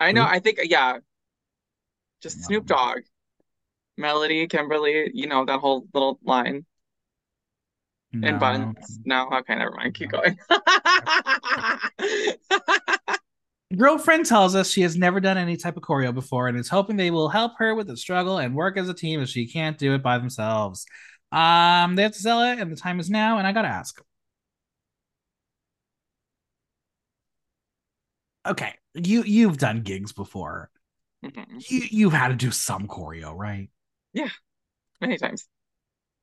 I know, Who? I think yeah. Just Snoop Dogg. Melody, Kimberly, you know, that whole little line. No. And buns. No, okay, never mind. Keep No. going. Girlfriend tells us she has never done any type of choreo before and is hoping they will help her with the struggle and work as a team if she can't do it by themselves. Um, they have to sell it, and the time is now. And I gotta ask. Okay, you you've done gigs before. Mhm. You you've had to do some choreo, right? Yeah, many times.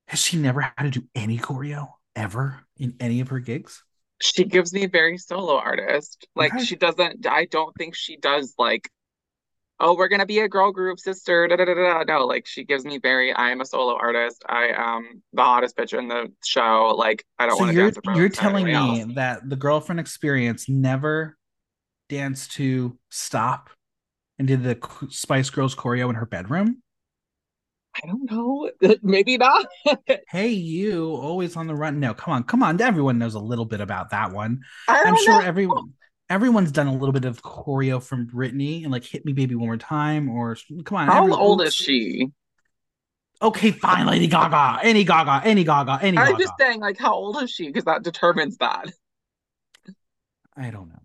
Has she never had to do any choreo ever in any of her gigs? She gives me very solo artist. Like Okay. she doesn't I don't think she does like oh, we're gonna be a girl group, sister. Da, da, da, da. No, like she gives me very I am a solo artist. I am the hottest bitch in the show. Like I don't So want to you're dance you're telling me else. that the girlfriend experience never danced to stop and did the Spice Girls choreo in her bedroom? I don't know. Maybe not. Hey, you always on the run. No, come on, come on. Everyone knows a little bit about that one. I'm sure know. everyone everyone's done a little bit of choreo from Britney and like "Hit Me, Baby, One More Time" or come on. How old is she? Okay, fine, Lady Gaga, any Gaga, any Gaga, any I'm Gaga. just saying, like, how old is she? Because that determines that. I don't know.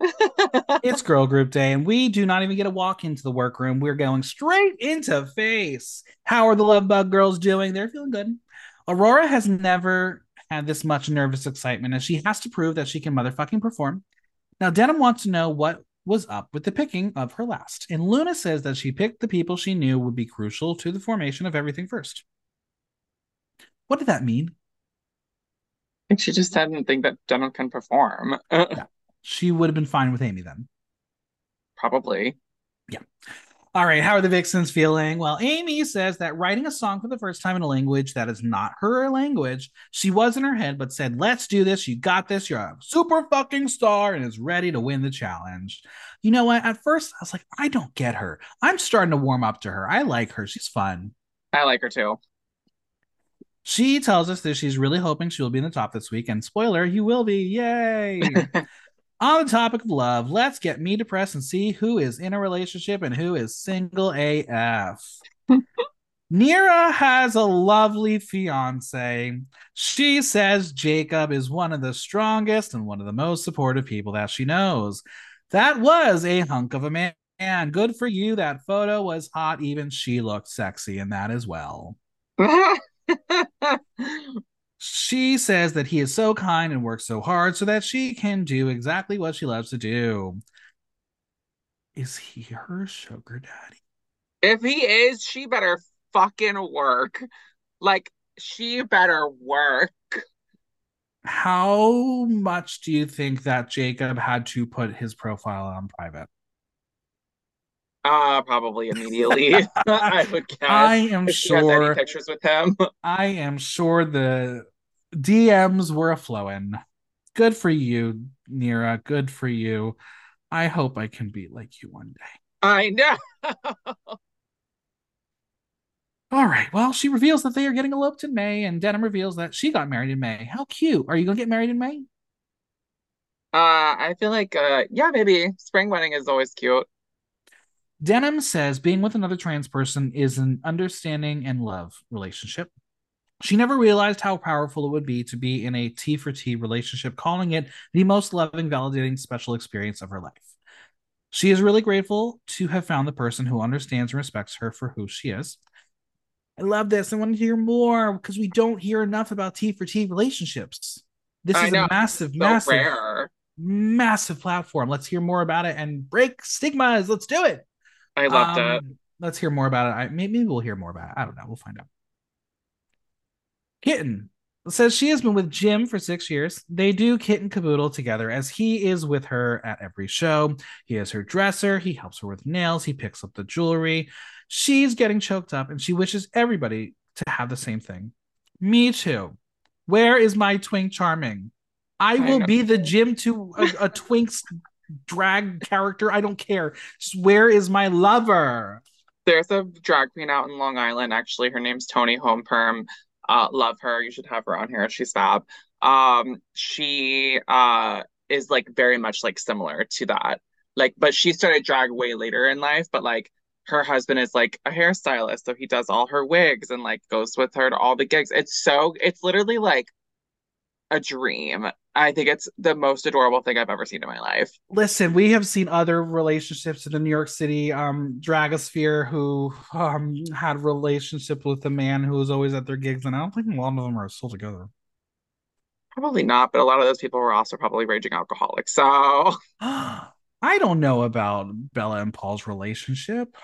It's girl group day, and we do not even get a walk into the workroom. We're going straight into face. How are the Love Bug girls doing? They're feeling good. Aurora has never had this much nervous excitement, and she has to prove that she can motherfucking perform. Now, Denim wants to know what was up with the picking of her last, and Luna says that she picked the people she knew would be crucial to the formation of everything first. What did that mean? And she just didn't think that Denim can perform. She would have been fine with Aimee then. Probably. Yeah. All right, how are the Vixens feeling? Well, Aimee says that writing a song for the first time in a language that is not her language, she was in her head, but said, Let's do this. You got this. You're a super fucking star and is ready to win the challenge. You know what? At first, I was like, I don't get her. I'm starting to warm up to her. I like her. She's fun. I like her too. She tells us that she's really hoping she will be in the top this week. And spoiler, you will be. Yay. On the topic of love, let's get me depressed and see who is in a relationship and who is single AF. Nearah has a lovely fiance. She says Jacob is one of the strongest and one of the most supportive people that she knows. That was a hunk of a man. Good for you. That photo was hot. Even she looked sexy in that as well. she says that he is so kind and works so hard so that she can do exactly what she loves to do. Is he her sugar daddy? If he is, she better fucking work. Like, she better work. How much do you think that Jacob had to put his profile on private? Uh, probably immediately. I would guess. I am sure pictures with him. I am sure the DMs were a flowing. Good for you, Nearah. Good for you. I hope I can be like you one day. I know. All right. Well, she reveals that they are getting eloped in May, and Denim reveals that she got married in May. How cute. Are you going to get married in May? Uh, I feel like, uh, yeah, maybe. Spring wedding is always cute. Denim says being with another trans person is an understanding and love relationship. She never realized how powerful it would be to be in a T for T relationship, calling it the most loving, validating, special experience of her life. She is really grateful to have found the person who understands and respects her for who she is. I love this. I want to hear more because we don't hear enough about T for T relationships. This is a massive, so massive, rare. massive platform. Let's hear more about it and break stigmas. Let's do it. I love um, it. Let's hear more about it. I, maybe we'll hear more about it. I don't know. We'll find out. Kitten says she has been with Jim for six years. They do Kitten Kaboodle together as he is with her at every show. He is her dresser. He helps her with nails. He picks up the jewelry. She's getting choked up and she wishes everybody to have the same thing. Me too. Where is my twink charming? I, I will know. be the Jim to a, a twink's drag character. I don't care. Where is my lover? There's a drag queen out in Long Island. Actually, her name's Tony Home Perm. Uh, love her. You should have her on here. She's fab. Um, she uh is like very much like similar to that. Like, but she started drag way later in life. But like, her husband is like a hairstylist, so he does all her wigs and like goes with her to all the gigs. It's so it's literally like a dream. I think it's the most adorable thing I've ever seen in my life. Listen, we have seen other relationships in the New York City um dragosphere who um had relationships with a man who was always at their gigs, and I don't think a lot of them are still together. Probably not, but a lot of those people were also probably raging alcoholics. So I don't know about Bella and Paul's relationship.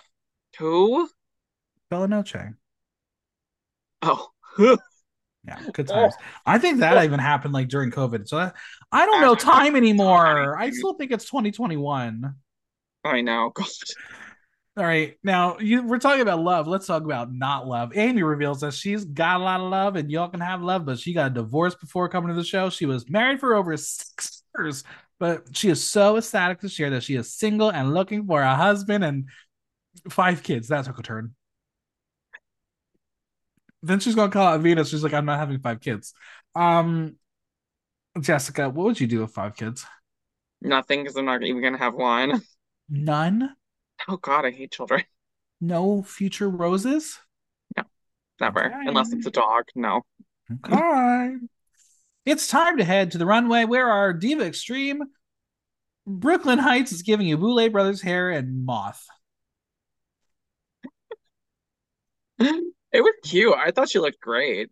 Who? Bella Noche. Oh. yeah, good oh. times. I think that even happened like during COVID. So I don't know time anymore. I still think it's 2021. I know. God. All right, now you, we're talking about love. Let's talk about not love. Aimee reveals that she's got a lot of love, and y'all can have love, but she got divorced before coming to the show. She was married for over six years, but she is so ecstatic to share that she is single and looking for a husband. And five kids. That took a turn. Then she's gonna call out Venus. She's like, I'm not having five kids. Um, Jessica, what would you do with five kids? Nothing, because I'm not even gonna have one. None. Oh God, I hate children. No future roses. No, never. Okay. Unless it's a dog. No. Okay. it's time to head to the runway where our diva extreme Brooke Lynn Hytes is giving you Boulet Brothers hair and moth. It was cute. I thought she looked great.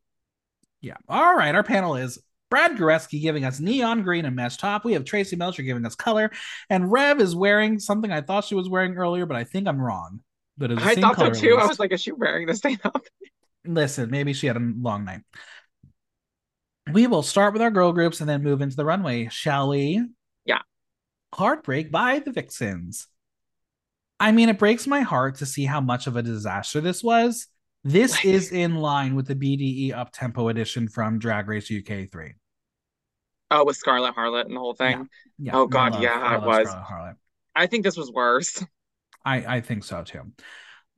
Yeah. All right. Our panel is Brad Goreski giving us neon green and mesh top. We have Traci Melchor giving us color, and Rêve is wearing something I thought she was wearing earlier, but I think I'm wrong. But I thought so too. I was like, is she wearing this thing outfit? Listen, maybe she had a long night. We will start with our girl groups and then move into the runway, shall we? Yeah. Heartbreak by the Vixens. I mean, it breaks my heart to see how much of a disaster this was. This like, is in line with the BDE up tempo edition from Drag Race UK 3. Oh, with Scarlett Harlot and the whole thing? Yeah. yeah. Oh, God. Love, yeah, it was. I think this was worse. I, I think so too.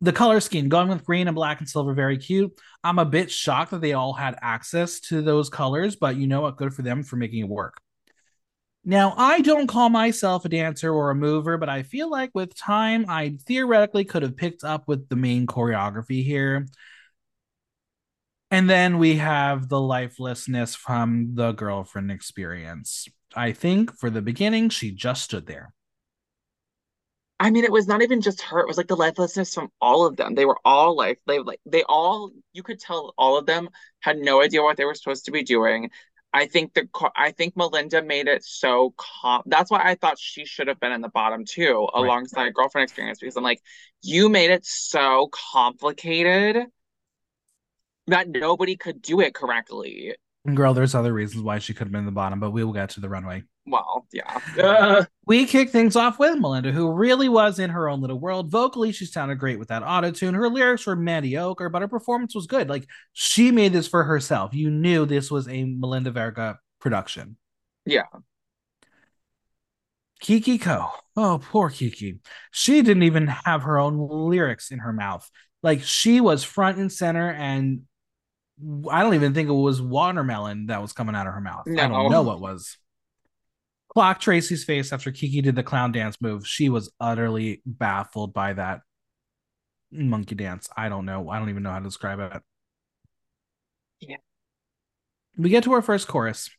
The color scheme going with green and black and silver, very cute. I'm a bit shocked that they all had access to those colors, but you know what? Good for them for making it work. Now, I don't call myself a dancer or a mover, but I feel like with time, I theoretically could have picked up with the main choreography here. And then we have the lifelessness from the girlfriend experience. I think for the beginning, she just stood there. I mean, it was not even just her. It was like the lifelessness from all of them. They were all like they like they all you could tell all of them had no idea what they were supposed to be doing. I think the I think Melinda made it so com that's why I thought she should have been in the bottom too, Right. alongside girlfriend experience, because I'm like, you made it so complicated that nobody could do it correctly. Girl, there's other reasons why she could have been in the bottom, but we will get to the runway. Well, yeah. Ugh. We kick things off with Melinda, who really was in her own little world. Vocally, she sounded great with that auto tune. Her lyrics were mediocre, but her performance was good. Like she made this for herself. You knew this was a Melinda Verga production. Yeah. Kiki Coe. Oh, poor Kiki. She didn't even have her own lyrics in her mouth. Like she was front and center, and I don't even think it was watermelon that was coming out of her mouth. I don't know what was. Clock Traci's face after Kiki did the clown dance move. She was utterly baffled by that monkey dance. I don't know. I don't even know how to describe it. Yeah. We get to our first chorus.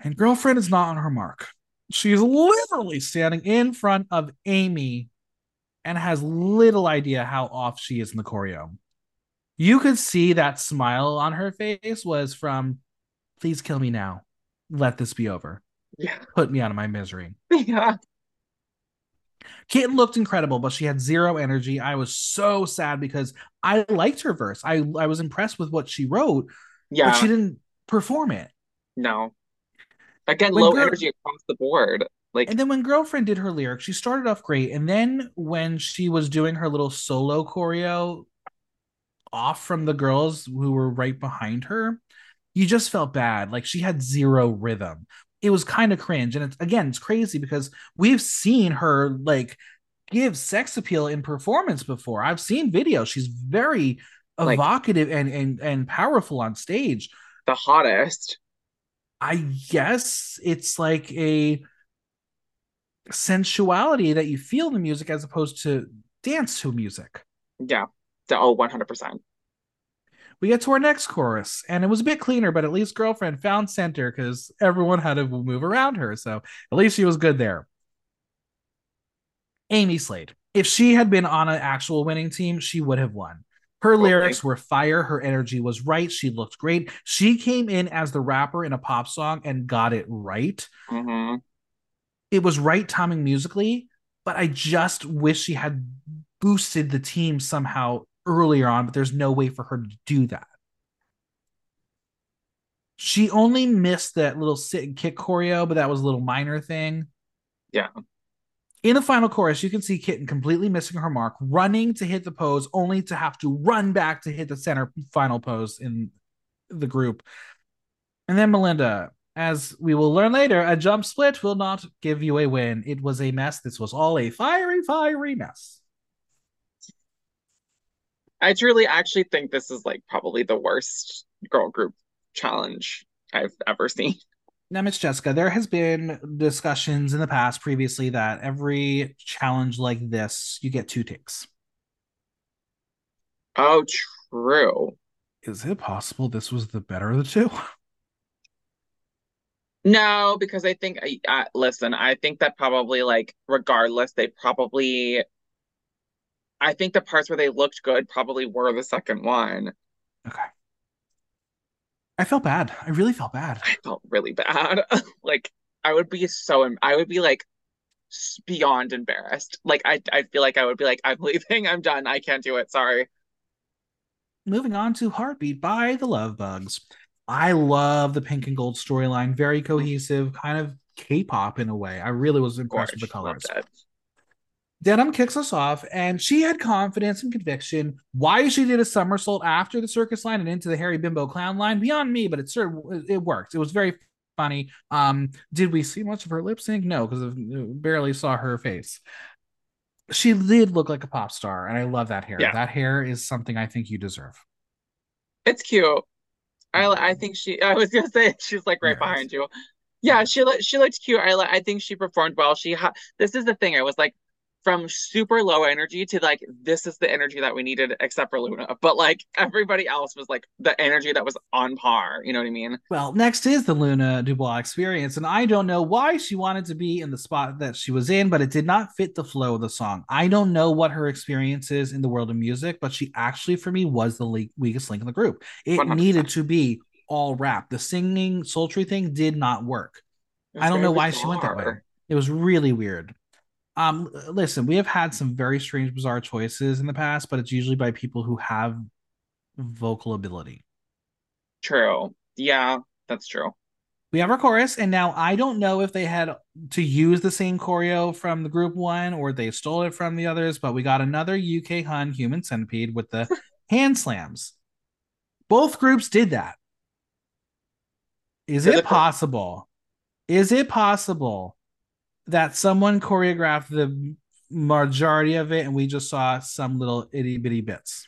And girlfriend is not on her mark. She's literally standing in front of Aimee and has little idea how off she is in the choreo. You could see that smile on her face was from, please kill me now. Let this be over. Yeah. Put me out of my misery. Yeah. Kitten looked incredible, but she had zero energy. I was so sad because I liked her verse. I, I was impressed with what she wrote, Yeah. but she didn't perform it. No. Again, When low girl- energy across the board. Like, And then when girlfriend did her lyrics, she started off great. And then when she was doing her little solo choreo off from the girls who were right behind her, you just felt bad. Like she had zero rhythm. It was kind of cringe. And it's again, it's crazy because we've seen her like give sex appeal in performance before. I've seen videos. She's very Like- evocative and and and powerful on stage. the hottest. I guess it's like a sensuality that you feel in the music as opposed to dance to music. Yeah. Oh, 100%. We get to our next chorus, and it was a bit cleaner, but at least girlfriend found center because everyone had to move around her. So at least she was good there. Aimee Slade. If she had been on an actual winning team, she would have won. Her Totally. lyrics were fire. Her energy was right. She looked great. She came in as the rapper in a pop song and got it right. hmm it was right timing musically, but I just wish she had boosted the team somehow earlier on, but there's no way for her to do that. She only missed that little sit and kick choreo, but that was a little minor thing. Yeah. In the final chorus, you can see Kitten completely missing her mark, running to hit the pose, only to have to run back to hit the center final pose in the group. And then Melinda, as we will learn later, a jump split will not give you a win. It was a mess. This was all a fiery, fiery mess. I truly actually think this is like probably the worst girl group challenge I've ever seen. Now, Miss Jessica, there has been discussions in the past previously that every challenge like this, you get two takes. Oh, true. Is it possible this was the better of the two? No, because I think I uh, listen, I think that probably like regardless, they probably I think the parts where they looked good probably were the second one. Okay. I felt bad. I really felt bad. I felt really bad. Like I would be so I would be like beyond embarrassed. Like I I feel like I would be like I'm leaving. I'm done. I can't do it. Sorry. Moving on to Heartbeat by the Love Bugs. I love the pink and gold storyline, very mm-hmm. cohesive, kind of K-pop in a way. I really was impressed with the Gorge. colors. Denim kicks us off, and she had confidence and conviction. Why she did a somersault after the circus line and into the Harry Bimbo clown line, beyond me, but it sort of it worked. It was very funny. Um, did we see much of her lip sync? No, because I barely saw her face. She did look like a pop star, and I love that hair. Yeah. That hair is something I think you deserve. It's cute. I I think she I was gonna say she's like right Yes. behind you. Yeah, she looked she looked cute. I I think she performed well. She ha- this is the thing. I was like from super low energy to like this is the energy that we needed except for Luna. But like everybody else was like the energy that was on par. You know what I mean? Well, next is the Luna Dubois experience, and I don't know why she wanted to be in the spot that she was in, but it did not fit the flow of the song. I don't know what her experience is in the world of music, but she actually, for me, was the le- weakest link in the group. It 100%. needed to be all rap. The singing, sultry thing did not work. I don't know why she went that way. It was really weird. Um, listen, we have had some very strange, bizarre choices in the past, but it's usually by people who have vocal ability. True. Yeah, that's true. We have our chorus, and now I don't know if they had to use the same choreo from the group one or they stole it from the others, but we got another UK Hun human centipede with the hand slams. Both groups did that. Is it it- possible? Is it possible that someone choreographed the majority of it and we just saw some little itty bitty bits?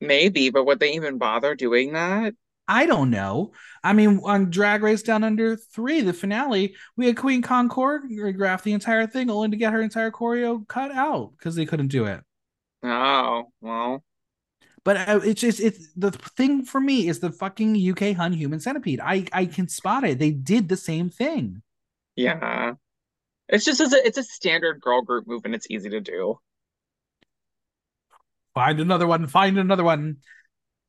Maybe, but would they even bother doing that? I don't know. I mean, on Drag Race Down Under 3, the finale, we had Kween Kong choreograph the entire thing only to get her entire choreo cut out because they couldn't do it. Oh, well, But uh, it's just it's the thing for me is the fucking UK Hun human centipede. I I can spot it. They did the same thing. Yeah. It's just it's a, it's a standard girl group move and it's easy to do. Find another one. Find another one.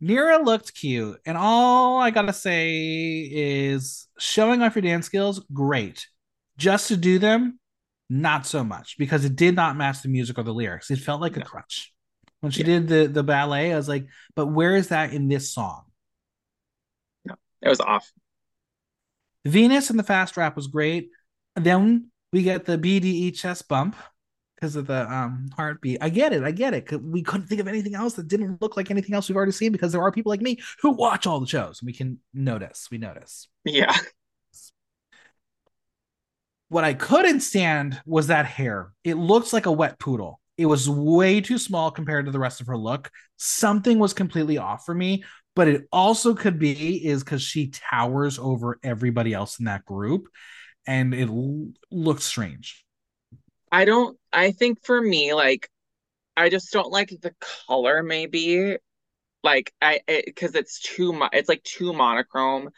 Nearah looked cute, and all I gotta say is showing off your dance skills, great. Just to do them, not so much because it did not match the music or the lyrics. It felt like a crutch. When she Yeah. did the the ballet, I was like, but where is that in this song? No, it was off. Venus and the fast rap was great. Then we get the BDE chest bump because of the um heartbeat. I get it. I get it. We couldn't think of anything else that didn't look like anything else we've already seen because there are people like me who watch all the shows. We can notice. We notice. Yeah. What I couldn't stand was that hair. It looked like a wet poodle. It was way too small compared to the rest of her look. Something was completely off for me, but it also could be is because she towers over everybody else in that group, and it l- looked strange. I don't I think for me like I just don't like the color maybe like I because it's too much it's like too monochrome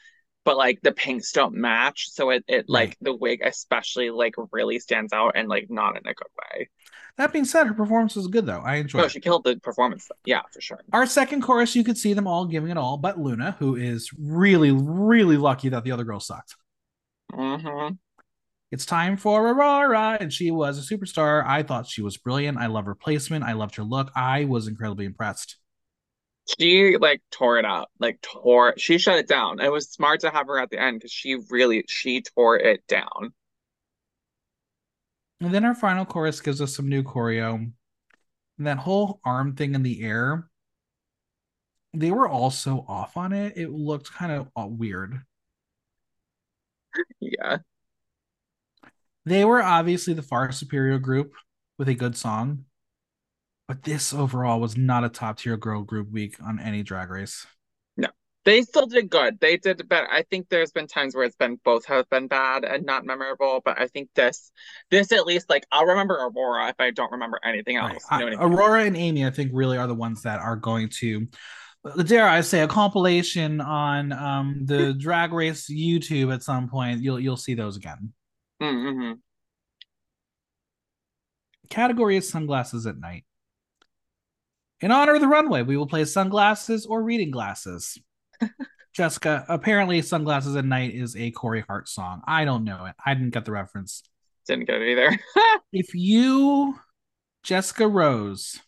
but like the pinks don't match so it it like Right. the wig especially like really stands out and like not in a good way. That being said, her performance was good though. I enjoyed No, it. she killed the performance. Yeah, for sure. Our second chorus, you could see them all giving it all, but Luna, who is really, really lucky that the other girl sucked. hmm It's time for Aurora, and she was a superstar. I thought she was brilliant. I love her placement. I loved her look. I was incredibly impressed. She like tore it up, like tore. She shut it down. It was smart to have her at the end because she really she tore it down. And then our final chorus gives us some new choreo. And that whole arm thing in the air, they were all so off on it. It looked kind of uh, weird. Yeah, They were obviously the far superior group with a good song, but this overall was not a top tier girl group week on any drag race. No, they still did good. They did better. I think there's been times where it's been both have been bad and not memorable, but I think this this at least like I'll remember Aurora if I don't remember anything else. Right. You know I mean? Aurora and Aimee, I think, really are the ones that are going to, dare I say, a compilation on um, the Drag Race YouTube at some point. You'll you'll see those again. Mm-hmm. Category is sunglasses at night. In honor of the runway, we will play sunglasses or reading glasses. Jessica, apparently, sunglasses at night is a Corey Hart song. I don't know it. I didn't get the reference. Didn't get it either. if you, Jessica Rose,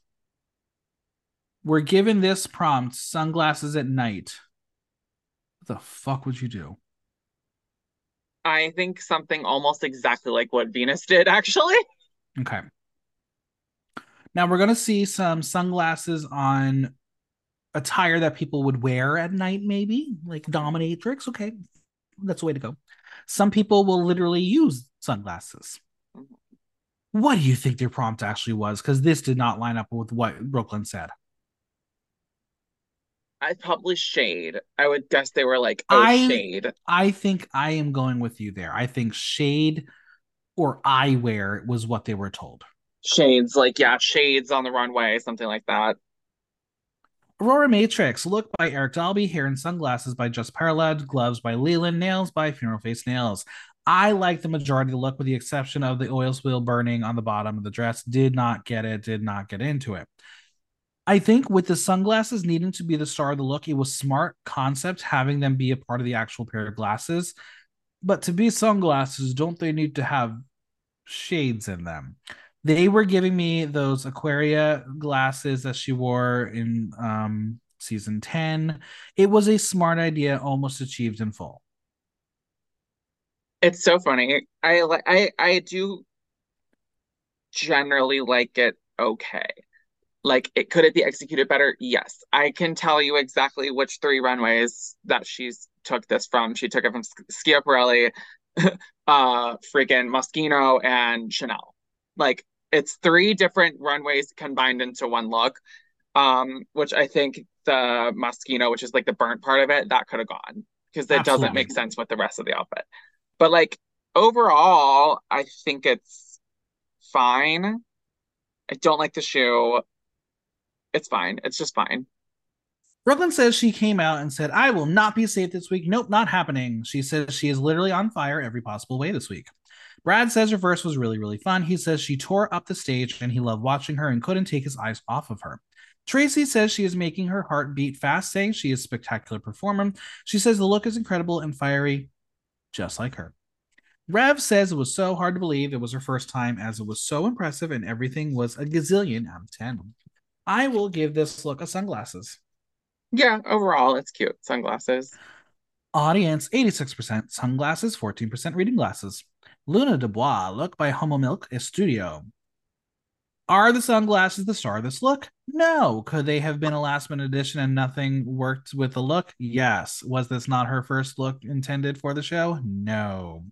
were given this prompt, sunglasses at night, what the fuck would you do? I think something almost exactly like what Venus did, actually. Okay. Now we're going to see some sunglasses on attire that people would wear at night, maybe like dominatrix. Okay. That's the way to go. Some people will literally use sunglasses. Mm-hmm. What do you think their prompt actually was? Because this did not line up with what Brooke Lynn said. I probably shade. I would guess they were like, oh, I shade. I think I am going with you there. I think shade or eyewear was what they were told. Shades, like, yeah, shades on the runway, something like that. Aurora Matrix, look by Eric Dalby, hair and sunglasses by Just Parallel, gloves by Leland, nails by Funeral Face Nails. I like the majority of the look, with the exception of the oil spill burning on the bottom of the dress. Did not get it, did not get into it. I think with the sunglasses needing to be the star of the look, it was smart concept having them be a part of the actual pair of glasses. But to be sunglasses, don't they need to have shades in them? They were giving me those Aquaria glasses that she wore in um, season 10. It was a smart idea, almost achieved in full. It's so funny. I like I I do generally like it okay. Like it could it be executed better? Yes. I can tell you exactly which three runways that she's took this from. She took it from Schiaparelli, uh freaking Moschino and Chanel. Like it's three different runways combined into one look. Um, which I think the Moschino, which is like the burnt part of it, that could have gone because it doesn't make sense with the rest of the outfit. But like overall, I think it's fine. I don't like the shoe. It's fine. It's just fine. Brooke Lynn says she came out and said, I will not be safe this week. Nope, not happening. She says she is literally on fire every possible way this week. Brad says her verse was really, really fun. He says she tore up the stage and he loved watching her and couldn't take his eyes off of her. Traci says she is making her heart beat fast, saying she is a spectacular performer. She says the look is incredible and fiery, just like her. Rêve says it was so hard to believe it was her first time, as it was so impressive and everything was a gazillion out of 10. I will give this look a sunglasses. Yeah, overall, it's cute. Sunglasses. Audience 86% sunglasses, 14% reading glasses. Luna Dubois, look by Homo Milk Studio. Are the sunglasses the star of this look? No. Could they have been a last minute addition and nothing worked with the look? Yes. Was this not her first look intended for the show? No.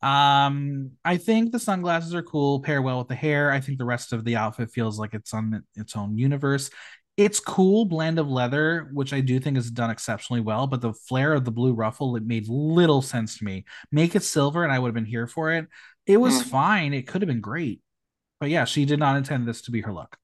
Um, I think the sunglasses are cool, pair well with the hair. I think the rest of the outfit feels like it's on its own universe. It's cool blend of leather, which I do think is done exceptionally well, but the flare of the blue ruffle, it made little sense to me. Make it silver and I would have been here for it. It was mm. fine. It could have been great. But yeah, she did not intend this to be her look.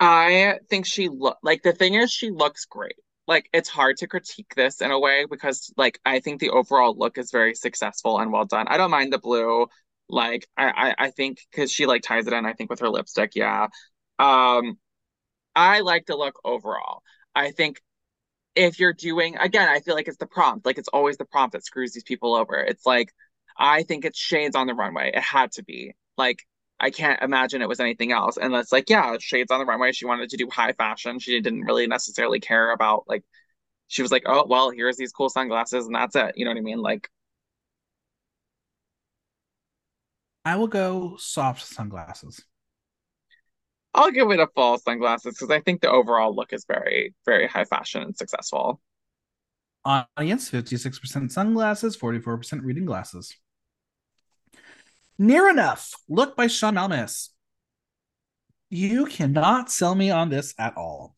I think she look like the thing is she looks great. Like it's hard to critique this in a way because like I think the overall look is very successful and well done. I don't mind the blue. Like I I, I think because she like ties it in, I think with her lipstick, yeah. Um I like the look overall. I think if you're doing again, I feel like it's the prompt. Like it's always the prompt that screws these people over. It's like I think it's shades on the runway. It had to be. Like I can't imagine it was anything else. And it's like, yeah, shades on the runway. She wanted to do high fashion. She didn't really necessarily care about like she was like, oh well, here's these cool sunglasses and that's it. You know what I mean? Like I will go soft sunglasses. I'll give it a full sunglasses because I think the overall look is very, very high fashion and successful. Audience 56% sunglasses, 44% reading glasses. Nearah Nuff, look by Sean Malmus. You cannot sell me on this at all.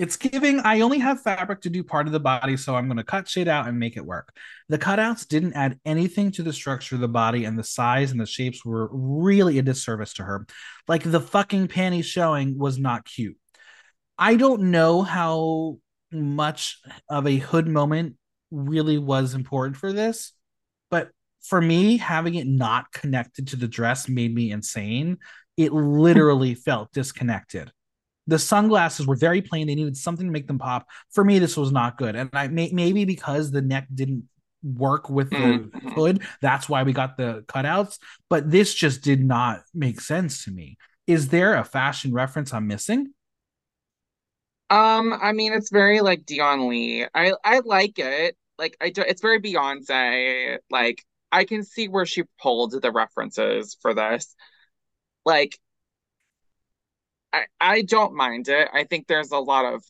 It's giving, I only have fabric to do part of the body, so I'm going to cut shit out and make it work. The cutouts didn't add anything to the structure of the body, and the size and the shapes were really a disservice to her. Like the fucking panties showing was not cute. I don't know how much of a hood moment really was important for this, but for me, having it not connected to the dress made me insane. It literally felt disconnected. The sunglasses were very plain. They needed something to make them pop. For me, this was not good. And I may, maybe because the neck didn't work with the mm-hmm. hood, that's why we got the cutouts. But this just did not make sense to me. Is there a fashion reference I'm missing? Um, I mean, it's very like Dion Lee. I I like it. Like I do. It's very Beyonce. Like I can see where she pulled the references for this. Like, I I don't mind it. I think there's a lot of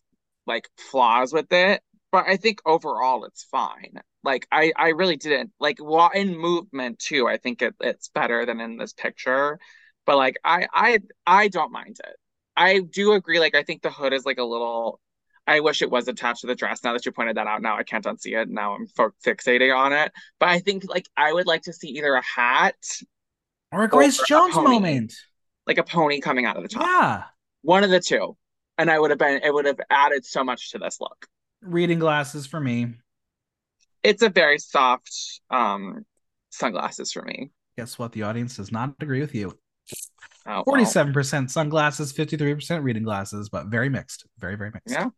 like flaws with it, but I think overall it's fine. Like I I really didn't like while in movement too. I think it, it's better than in this picture, but like I I I don't mind it. I do agree. Like I think the hood is like a little. I wish it was attached to the dress. Now that you pointed that out, now I can't unsee it. Now I'm fixating on it. But I think like I would like to see either a hat or a Grace or Jones a moment, like a pony coming out of the top. Yeah, one of the two, and I would have been. It would have added so much to this look. Reading glasses for me. It's a very soft um sunglasses for me. Guess what? The audience does not agree with you. Oh, 47% well. sunglasses, 53% reading glasses, but very mixed. Very, very mixed. Yeah.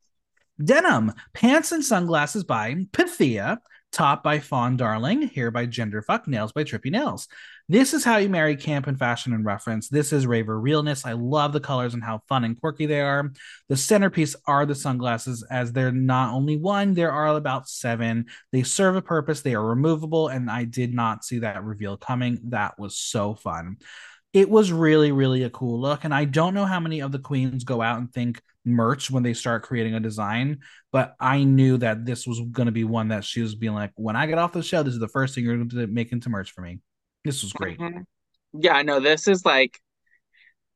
Denim, pants and sunglasses by Pythia, top by Fawn Darling, hair by Genderfuck, nails by Trippy Nails. This is how you marry camp and fashion and reference. This is raver realness. I love the colors and how fun and quirky they are. The centerpiece are the sunglasses, as they're not only one, there are about seven. They serve a purpose, they are removable, and I did not see that reveal coming. That was so fun it was really really a cool look and i don't know how many of the queens go out and think merch when they start creating a design but i knew that this was going to be one that she was being like when i get off the show this is the first thing you're going to make into merch for me. This was great. Mm-hmm. yeah no this is like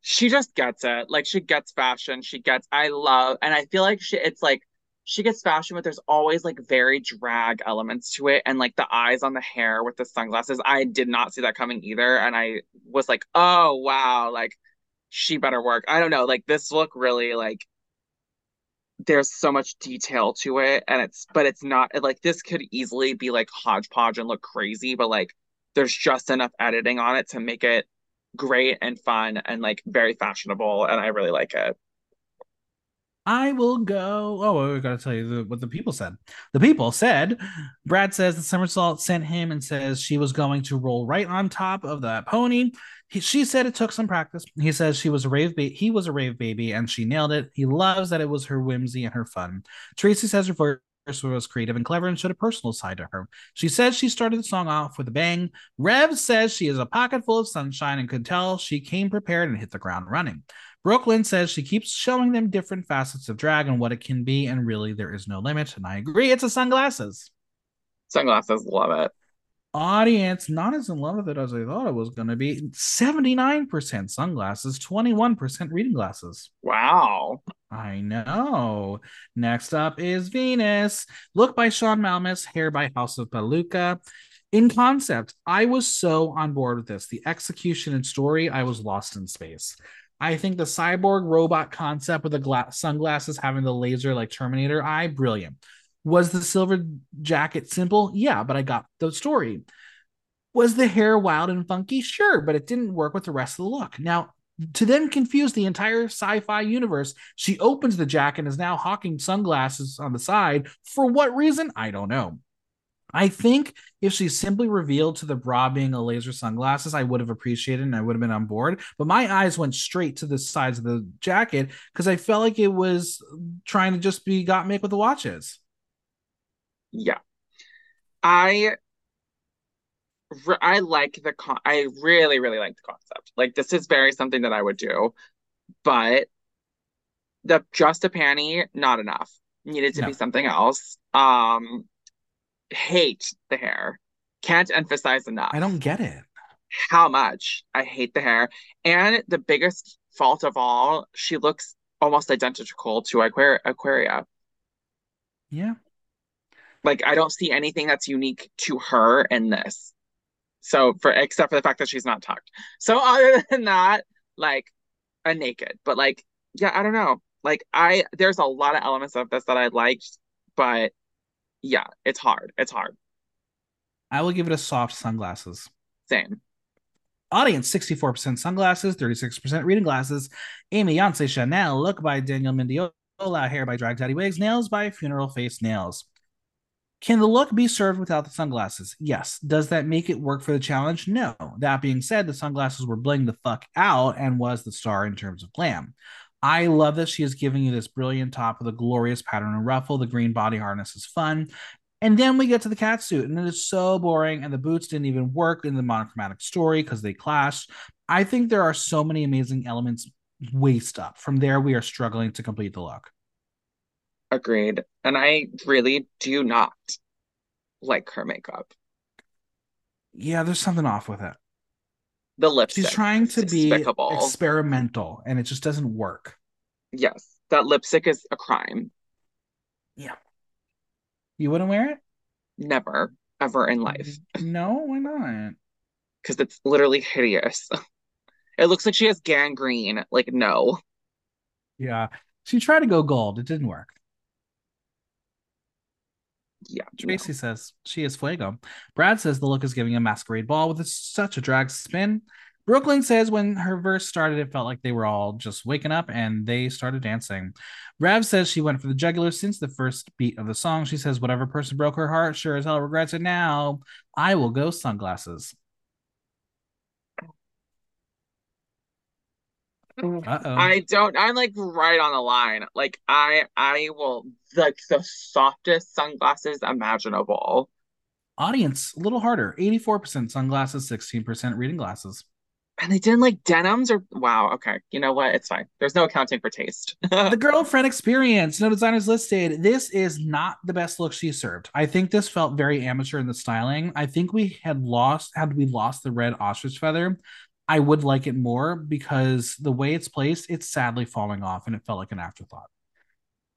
she just gets it. Like she gets fashion she gets i love and i feel like she it's like she gets fashion, but there's always like very drag elements to it. And like the eyes on the hair with the sunglasses, I did not see that coming either. And I was like, oh, wow, like she better work. I don't know. Like this look really like there's so much detail to it. And it's, but it's not like this could easily be like hodgepodge and look crazy, but like there's just enough editing on it to make it great and fun and like very fashionable. And I really like it. I will go. Oh, I gotta tell you the, what the people said. The people said, Brad says the somersault sent him and says she was going to roll right on top of that pony. He, she said it took some practice. He says she was a rave baby. He was a rave baby, and she nailed it. He loves that it was her whimsy and her fun. Traci says her verse was creative and clever and showed a personal side to her. She says she started the song off with a bang. Rêve says she is a pocket full of sunshine and could tell she came prepared and hit the ground running. Brooke Lynn says she keeps showing them different facets of drag and what it can be, and really there is no limit. And I agree, it's a sunglasses. Sunglasses, love it. Audience not as in love with it as I thought it was going to be. 79% sunglasses, 21% reading glasses. Wow. I know. Next up is Venus. Look by Sean Malmus, hair by House of Peluca. In concept, I was so on board with this. The execution and story, I was lost in space. I think the cyborg robot concept with the gla- sunglasses having the laser like Terminator eye, brilliant. Was the silver jacket simple? Yeah, but I got the story. Was the hair wild and funky? Sure, but it didn't work with the rest of the look. Now, to then confuse the entire sci-fi universe, she opens the jacket and is now hawking sunglasses on the side. For what reason? I don't know. I think if she simply revealed to the bra being a laser sunglasses, I would have appreciated and I would have been on board. But my eyes went straight to the sides of the jacket because I felt like it was trying to just be got make with the watches. Yeah. I I like the con I really, really like the concept. Like this is very something that I would do, but the just a panty, not enough. Needed to no. be something else. Um hate the hair. Can't emphasize enough. I don't get it. How much I hate the hair. And the biggest fault of all, she looks almost identical to Aquar- Aquaria. Yeah. Like I don't see anything that's unique to her in this. So for except for the fact that she's not tucked. So other than that, like a naked. But like, yeah, I don't know. Like I there's a lot of elements of this that I liked, but yeah, it's hard. It's hard. I will give it a soft sunglasses. Same. Audience 64% sunglasses, 36% reading glasses. Aimee Yonce Shennel, look by Daniel Mendiola, hair by Drag Daddy Wigs, nails by Funeral Face Nails. Can the look be served without the sunglasses? Yes. Does that make it work for the challenge? No. That being said, the sunglasses were bling the fuck out and was the star in terms of glam. I love that she is giving you this brilliant top with a glorious pattern and ruffle. The green body harness is fun. And then we get to the cat suit, and it is so boring. And the boots didn't even work in the monochromatic story because they clashed. I think there are so many amazing elements waste up. From there, we are struggling to complete the look. Agreed. And I really do not like her makeup. Yeah, there's something off with it the lipstick. She's trying to be experimental and it just doesn't work. Yes, that lipstick is a crime. Yeah. You wouldn't wear it? Never, ever in mm, life. No, why not? Because it's literally hideous. It looks like she has gangrene. Like, no. Yeah. She tried to go gold. It didn't work. Yeah. Traci no. says she is Fuego. Brad says the look is giving a masquerade ball with such a drag spin. Brooke Lynn says when her verse started, it felt like they were all just waking up and they started dancing. Rêve says she went for the jugular since the first beat of the song. She says, Whatever person broke her heart sure as hell regrets it now. I will go sunglasses. Mm. Uh-oh. I don't. I'm like right on the line. Like I, I will like the softest sunglasses imaginable. Audience a little harder. 84% sunglasses, 16% reading glasses. And they didn't like denims or wow. Okay, you know what? It's fine. There's no accounting for taste. the girlfriend experience. No designers listed. This is not the best look she served. I think this felt very amateur in the styling. I think we had lost had we lost the red ostrich feather. I would like it more because the way it's placed, it's sadly falling off and it felt like an afterthought.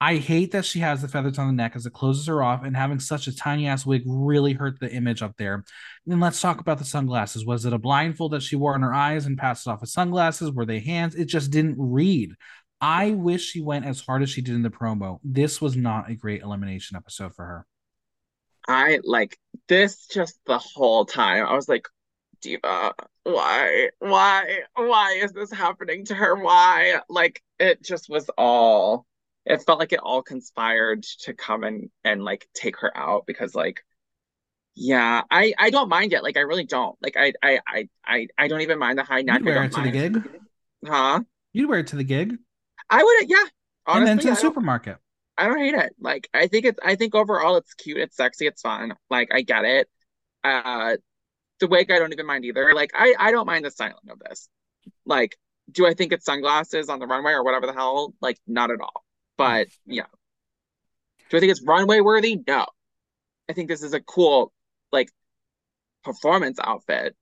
I hate that she has the feathers on the neck as it closes her off, and having such a tiny ass wig really hurt the image up there. Then let's talk about the sunglasses. Was it a blindfold that she wore on her eyes and passed off as sunglasses? Were they hands? It just didn't read. I wish she went as hard as she did in the promo. This was not a great elimination episode for her. I like this just the whole time. I was like, diva why why why is this happening to her? Why? Like it just was all it felt like it all conspired to come and and like take her out because like yeah i i don't mind it. Like i really don't. Like i i i i, I don't even mind the high neck. You'd wear it to mind. the gig? Huh? You'd wear it to the gig? I would yeah. Honestly, and then to the supermarket. I don't hate it. Like I think it's I think overall it's cute, it's sexy, it's fun. Like I get it. Uh the wig I don't even mind either. Like I I don't mind the styling of this. Like, do I think it's sunglasses on the runway or whatever the hell? Like, not at all. But yeah. Do I think it's runway worthy? No. I think this is a cool like performance outfit.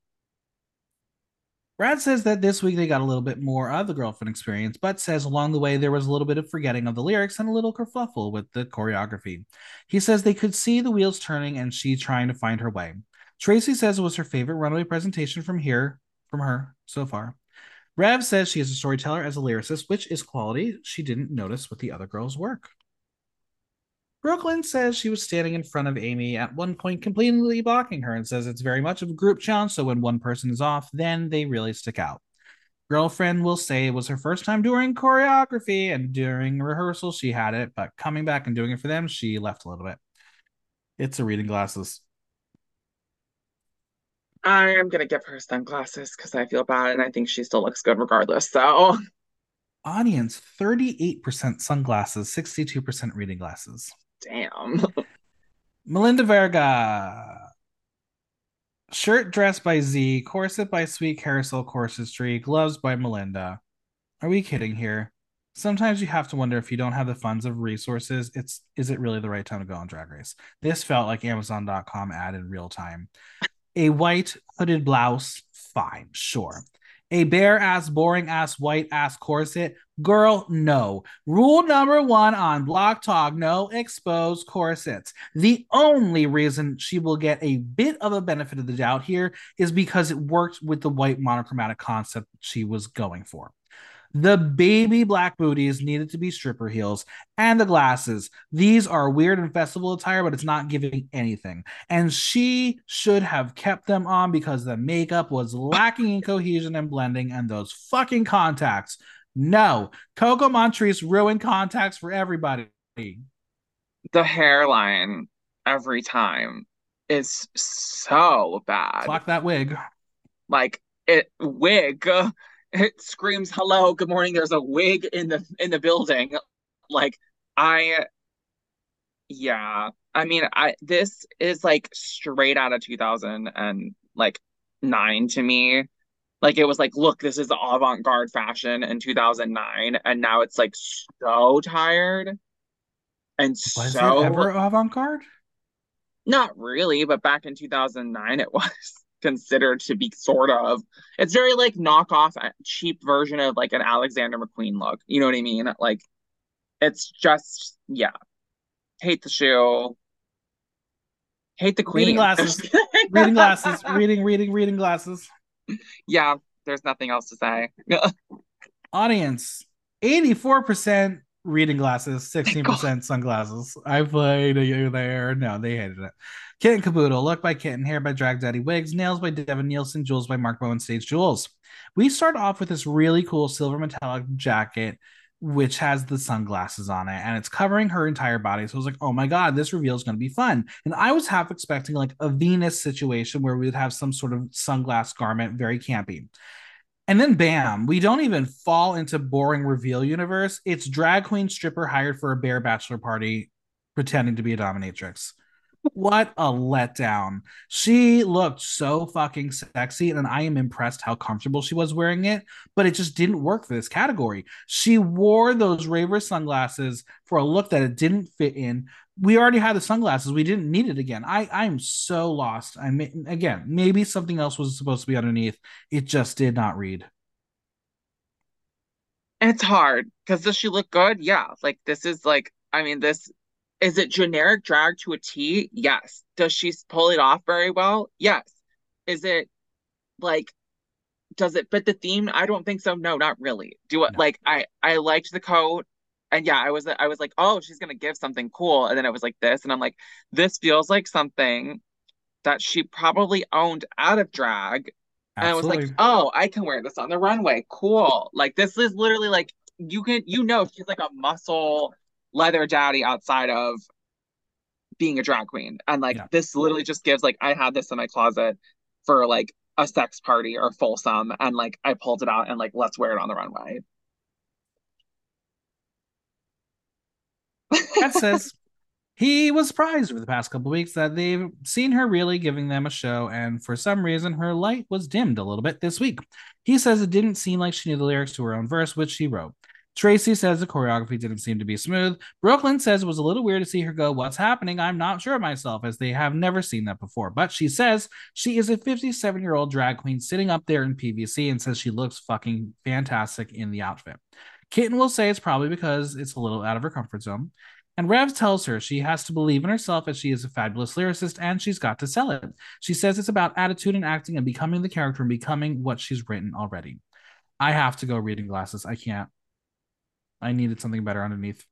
Brad says that this week they got a little bit more of the girlfriend experience, but says along the way there was a little bit of forgetting of the lyrics and a little kerfuffle with the choreography. He says they could see the wheels turning and she trying to find her way. Traci says it was her favorite runway presentation from here, from her so far. Rêve says she is a storyteller as a lyricist, which is quality she didn't notice with the other girls' work. Brooke Lynn says she was standing in front of Aimee at one point, completely blocking her, and says it's very much of a group challenge. So when one person is off, then they really stick out. Girlfriend will say it was her first time doing choreography, and during rehearsal she had it, but coming back and doing it for them, she left a little bit. It's a reading glasses. I am gonna give her sunglasses because I feel bad and I think she still looks good regardless. So audience 38% sunglasses, 62% reading glasses. Damn. Melinda Verga. Shirt dress by Z, corset by Sweet Carousel Corsetry, gloves by Melinda. Are we kidding here? Sometimes you have to wonder if you don't have the funds of resources, it's is it really the right time to go on Drag Race? This felt like Amazon.com ad in real time. A white hooded blouse, fine, sure. A bare ass, boring ass, white ass corset, girl, no. Rule number one on Block Talk no exposed corsets. The only reason she will get a bit of a benefit of the doubt here is because it worked with the white monochromatic concept she was going for. The baby black booties needed to be stripper heels and the glasses. These are weird and festival attire, but it's not giving anything. And she should have kept them on because the makeup was lacking in cohesion and blending, and those fucking contacts. No, Coco Montrese ruined contacts for everybody. The hairline every time is so bad. Clock that wig. Like it wig it screams hello good morning. There's a wig in the in the building. Like i yeah. I mean i this is like straight out of 2000 and like 9 to me. Like it was like look this is avant-garde fashion in 2009 and now it's like so tired and was so ever avant-garde? Not really but back in 2009 it was considered to be sort of it's very like knockoff uh, cheap version of like an Alexander McQueen look. You know what I mean? Like it's just yeah. hate the shoe. Hate the queen. Reading glasses. reading glasses. Reading, reading, reading glasses. Yeah, there's nothing else to say. Audience 84% reading glasses, 16% sunglasses. I played you there. No, they hated it. Kitten Kaboodle, look by Kitten, hair by Drag Daddy Wigs, nails by Devin Nielsen, jewels by Mark Bowen, stage jewels. We start off with this really cool silver metallic jacket, which has the sunglasses on it, and it's covering her entire body. So I was like, oh my god, this reveal is going to be fun. And I was half expecting like a Venus situation where we would have some sort of sunglass garment, very campy. And then bam, we don't even fall into boring reveal universe. It's drag queen stripper hired for a bear bachelor party pretending to be a dominatrix. What a letdown. She looked so fucking sexy, and I am impressed how comfortable she was wearing it, but it just didn't work for this category. She wore those Raver sunglasses for a look that it didn't fit in we already had the sunglasses. We didn't need it again. I I'm so lost. I mean, again, maybe something else was supposed to be underneath. It just did not read. It's hard because does she look good? Yeah. Like this is like I mean this is it generic drag to a T? Yes. Does she pull it off very well? Yes. Is it like does it fit the theme? I don't think so. No, not really. Do it no. like I I liked the coat and yeah, I was I was like, oh, she's gonna give something cool, and then it was like this, and I'm like, this feels like something that she probably owned out of drag, Absolutely. and I was like, oh, I can wear this on the runway, cool. Like this is literally like you can you know she's like a muscle leather daddy outside of being a drag queen, and like yeah. this literally just gives like I had this in my closet for like a sex party or Folsom, and like I pulled it out and like let's wear it on the runway. That says he was surprised over the past couple weeks that they've seen her really giving them a show, and for some reason, her light was dimmed a little bit this week. He says it didn't seem like she knew the lyrics to her own verse, which she wrote. Traci says the choreography didn't seem to be smooth. Brooke Lynn says it was a little weird to see her go, What's happening? I'm not sure of myself, as they have never seen that before. But she says she is a 57 year old drag queen sitting up there in PVC and says she looks fucking fantastic in the outfit. Kitten will say it's probably because it's a little out of her comfort zone. And Rêve tells her she has to believe in herself as she is a fabulous lyricist and she's got to sell it. She says it's about attitude and acting and becoming the character and becoming what she's written already. I have to go reading glasses. I can't. I needed something better underneath.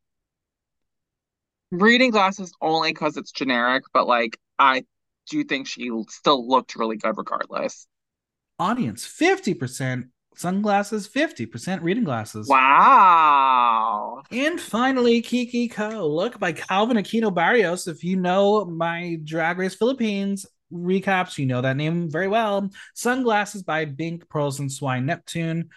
Reading glasses only because it's generic, but like I do think she still looked really good regardless. Audience 50% sunglasses, 50% reading glasses. Wow. And finally, Kiki Coe, look by Calvin Aquino Barrios. If you know my Drag Race Philippines recaps, you know that name very well. Sunglasses by Bink, Pearls, and Swine Neptune.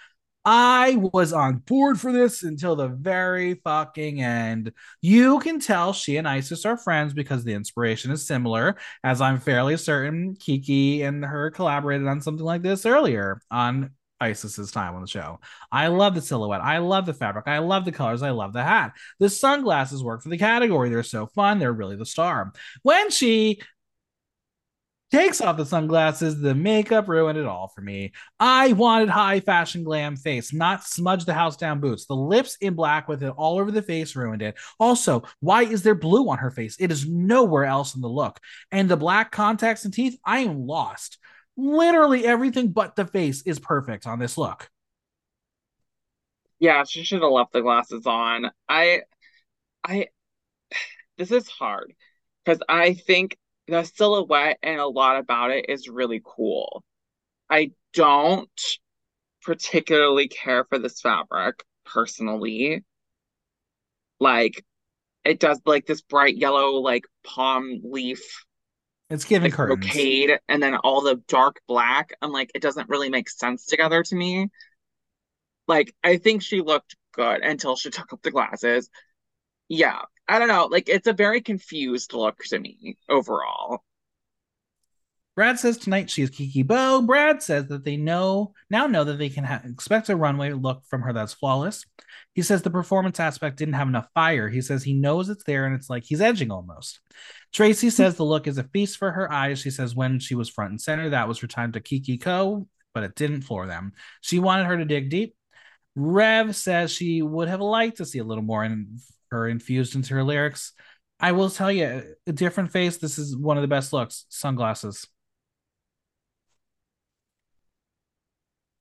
I was on board for this until the very fucking end. You can tell she and Icesis are friends because the inspiration is similar, as I'm fairly certain Kiki and her collaborated on something like this earlier on Icesis's time on the show. I love the silhouette. I love the fabric. I love the colors. I love the hat. The sunglasses work for the category. They're so fun. They're really the star. When she takes off the sunglasses, the makeup ruined it all for me. I wanted high fashion glam face, not smudge the house down boots. The lips in black with it all over the face ruined it. Also, why is there blue on her face? It is nowhere else in the look. And the black contacts and teeth, I am lost literally everything but the face is perfect on this look. Yeah, she should have left the glasses on. I I this is hard because I think the silhouette and a lot about it is really cool. I don't particularly care for this fabric personally. Like it does like this bright yellow like palm leaf it's giving like curtains. brocade and then all the dark black. I'm like, it doesn't really make sense together to me. Like, I think she looked good until she took up the glasses. Yeah, I don't know. Like, it's a very confused look to me overall. Brad says tonight she is Kiki Bo. Brad says that they know now know that they can ha- expect a runway look from her that's flawless. He says the performance aspect didn't have enough fire. He says he knows it's there and it's like he's edging almost. Traci hmm. says the look is a feast for her eyes. She says when she was front and center, that was her time to Kiki Coe, but it didn't floor them. She wanted her to dig deep. Rêve says she would have liked to see a little more in her infused into her lyrics. I will tell you, a different face. This is one of the best looks. Sunglasses.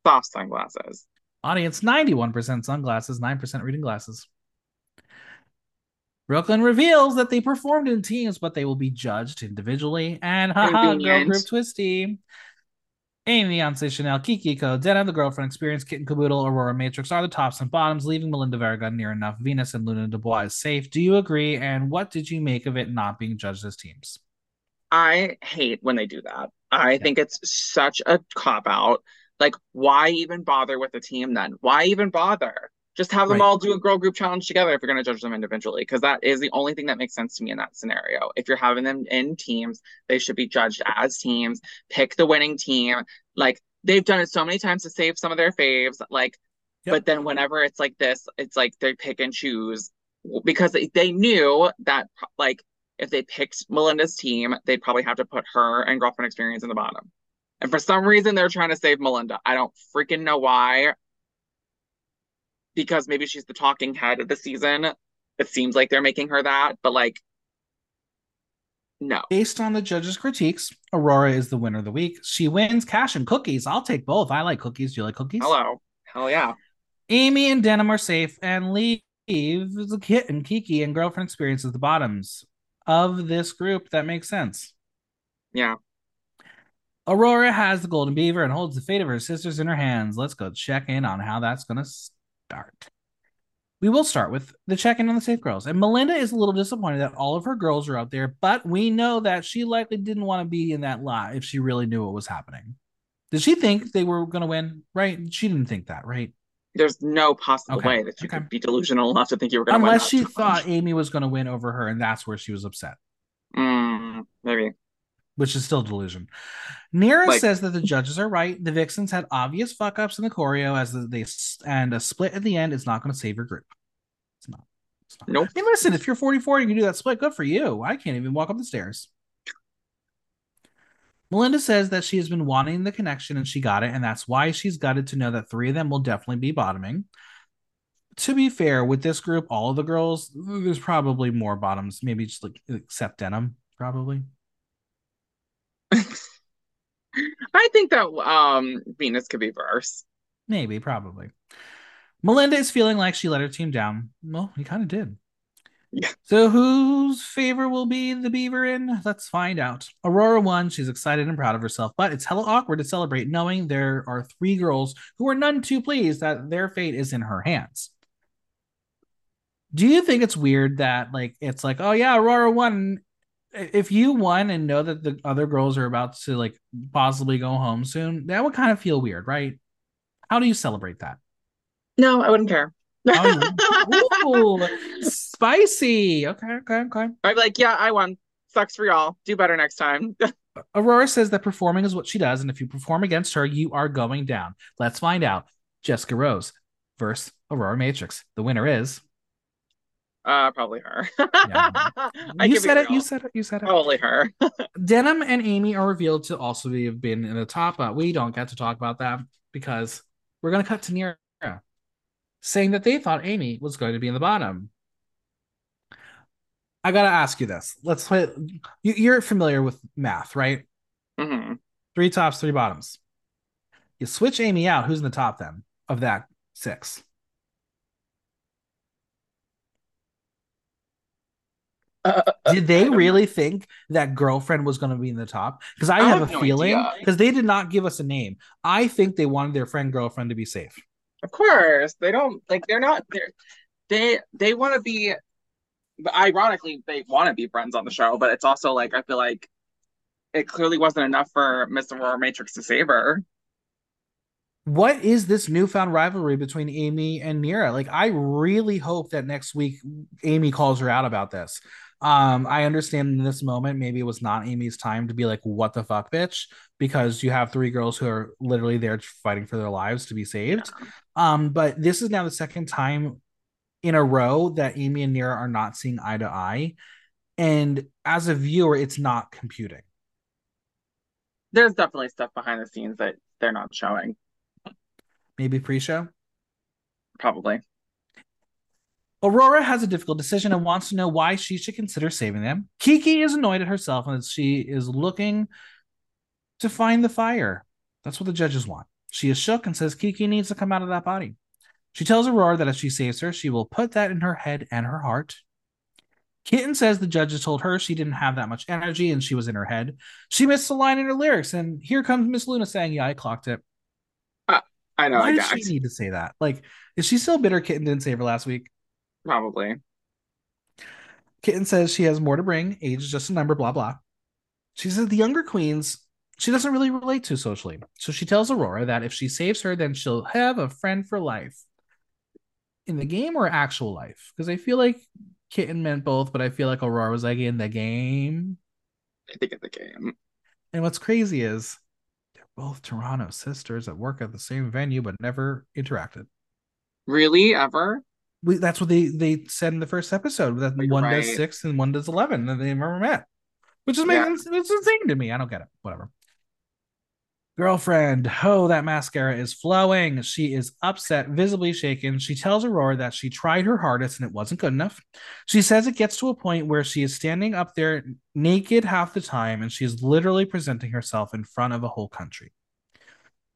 Soft sunglasses. Audience 91% sunglasses, 9% reading glasses. Brooke Lynn reveals that they performed in teams, but they will be judged individually. And haha, girl group twisty. Aimee, Beyonce, Chanel, Kiki, Coe, Dena, the girlfriend, Experience, Kitten Kaboodle, Aurora Matrix are the tops and bottoms, leaving Melinda Verga Nearah Nuff. Venus and Luna Dubois is safe. Do you agree? And what did you make of it not being judged as teams? I hate when they do that. I yeah. think it's such a cop out. Like, why even bother with a team then? Why even bother? Just have them right. all do a girl group challenge together if you're going to judge them individually, because that is the only thing that makes sense to me in that scenario. If you're having them in teams, they should be judged as teams. Pick the winning team. Like they've done it so many times to save some of their faves. Like, yep. but then whenever it's like this, it's like they pick and choose because they knew that like if they picked Melinda's team, they'd probably have to put her and girlfriend experience in the bottom. And for some reason, they're trying to save Melinda. I don't freaking know why because maybe she's the talking head of the season. It seems like they're making her that, but like, no. Based on the judges' critiques, Aurora is the winner of the week. She wins cash and cookies. I'll take both. I like cookies. Do you like cookies? Hello. Hell yeah. Aimee and Denim are safe and leave the kit and Kiki and girlfriend experiences the bottoms of this group. That makes sense. Yeah. Aurora has the golden beaver and holds the fate of her sisters in her hands. Let's go check in on how that's going to start. We will start with the check in on the safe girls. And Melinda is a little disappointed that all of her girls are out there, but we know that she likely didn't want to be in that lot if she really knew what was happening. Did she think they were going to win? Right? She didn't think that, right? There's no possible okay. way that you okay. could be delusional enough to think you were going to win. Unless she thought Aimee was going to win over her, and that's where she was upset. Mm, maybe which is still delusion. Nearah like, says that the judges are right. The Vixens had obvious fuck ups in the choreo as they and a split at the end is not going to save your group. It's not. It's not. Nope. Hey, listen, if you're 44 and you can do that split, good for you. I can't even walk up the stairs. Melinda says that she has been wanting the connection and she got it, and that's why she's gutted to know that three of them will definitely be bottoming. To be fair, with this group, all of the girls, there's probably more bottoms, maybe just like except denim, probably. I think that um Venus could be worse. Maybe, probably. Melinda is feeling like she let her team down. Well, he kind of did. Yeah. So whose favor will be the beaver in? Let's find out. Aurora won. She's excited and proud of herself, but it's hella awkward to celebrate knowing there are three girls who are none too pleased that their fate is in her hands. Do you think it's weird that like it's like, oh yeah, Aurora won if you won and know that the other girls are about to like possibly go home soon, that would kind of feel weird, right? How do you celebrate that? No, I wouldn't care. oh, ooh, spicy. Okay, okay, okay. I'd be like, yeah, I won. Sucks for y'all. Do better next time. Aurora says that performing is what she does, and if you perform against her, you are going down. Let's find out. Jessica Rose versus Aurora Matrix. The winner is uh, probably her. yeah. You said it. You said it. You said it. Probably her. Denim and Aimee are revealed to also be, have been in the top, but we don't get to talk about that because we're going to cut to Nearah saying that they thought Aimee was going to be in the bottom. I gotta ask you this. Let's play. You're familiar with math, right? Mm-hmm. Three tops, three bottoms. You switch Aimee out. Who's in the top then of that six? Did they really think that girlfriend was going to be in the top? Because I, I, have, have a no feeling because they did not give us a name. I think they wanted their friend girlfriend to be safe. Of course, they don't like. They're not. They're, they they want to be. But ironically, they want to be friends on the show. But it's also like I feel like it clearly wasn't enough for Miss Aurora Matrix to save her what is this newfound rivalry between Aimee and Nearah? Like, I really hope that next week Aimee calls her out about this. Um, I understand in this moment, maybe it was not Aimee's time to be like, what the fuck, bitch, because you have three girls who are literally there fighting for their lives to be saved. Um, but this is now the second time in a row that Aimee and Nearah are not seeing eye to eye. And as a viewer, it's not computing. There's definitely stuff behind the scenes that they're not showing. Maybe pre show? Probably. Aurora has a difficult decision and wants to know why she should consider saving them. Kiki is annoyed at herself as she is looking to find the fire. That's what the judges want. She is shook and says Kiki needs to come out of that body. She tells Aurora that if she saves her, she will put that in her head and her heart. Kitten says the judges told her she didn't have that much energy and she was in her head. She missed a line in her lyrics, and here comes Miss Luna saying, "Yeah, I clocked it." Uh, I know. Why I does she need to say that? Like, is she still bitter? Kitten didn't save her last week. Probably. Kitten says she has more to bring. Age is just a number. Blah blah. She says the younger queens she doesn't really relate to socially, so she tells Aurora that if she saves her, then she'll have a friend for life. In the game or actual life? Because I feel like Kitten meant both, but I feel like Aurora was like in the game. I think in the game. And what's crazy is they're both Toronto sisters that work at the same venue but never interacted. Really? Ever? We, that's what they they said in the first episode that You're one right. does six and one does eleven, and they never met, which is Yeah. making it's insane to me. I don't get it. Whatever. Girlfriend, oh, that mascara is flowing. She is upset, visibly shaken. She tells Aurora that she tried her hardest and it wasn't good enough. She says it gets to a point where she is standing up there naked half the time and she is literally presenting herself in front of a whole country.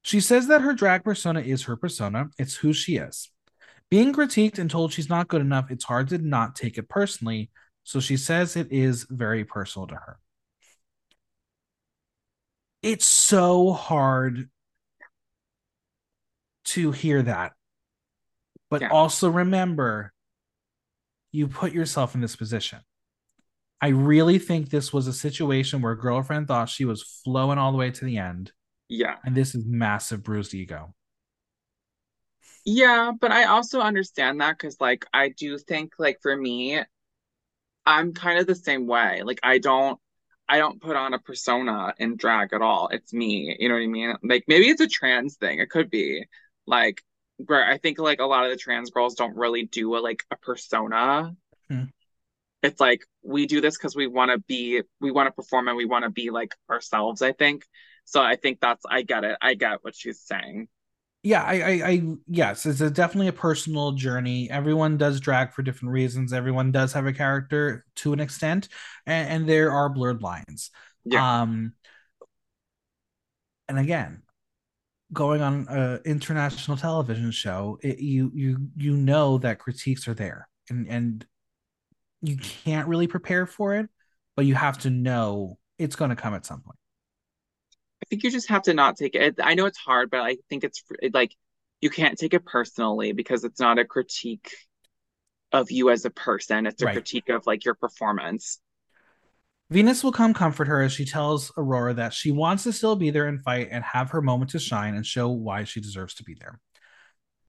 She says that her drag persona is her persona, it's who she is. Being critiqued and told she's not good enough, it's hard to not take it personally. So she says it is very personal to her. It's so hard to hear that. But Yeah. also remember, you put yourself in this position. I really think this was a situation where girlfriend thought she was flowing all the way to the end, Yeah. and this is massive bruised ego. Yeah, but I also understand that because, like, I do think, like, for me, I'm kind of the same way. Like, I don't, I don't put on a persona in drag at all. It's me. You know what I mean? Like, maybe it's a trans thing. It could be. Like, where I think, like, a lot of the trans girls don't really do a, like, a persona. Hmm. It's like, we do this because we want to be, we want to perform and we want to be, like, ourselves, I think. So I think that's, I get it. I get what she's saying. Yeah I, I i yes it's a definitely a personal journey. Everyone does drag for different reasons. Everyone does have a character to an extent and, and there are blurred lines. Yeah. um and again going on an international television show it, you you you know that critiques are there and and you can't really prepare for it but you have to know it's going to come at some point I think you just have to not take it. I know it's hard, but I think it's it, like you can't take it personally because it's not a critique of you as a person. It's a Right. critique of like your performance. Venus will come comfort her as she tells Aurora that she wants to still be there and fight and have her moment to shine and show why she deserves to be there.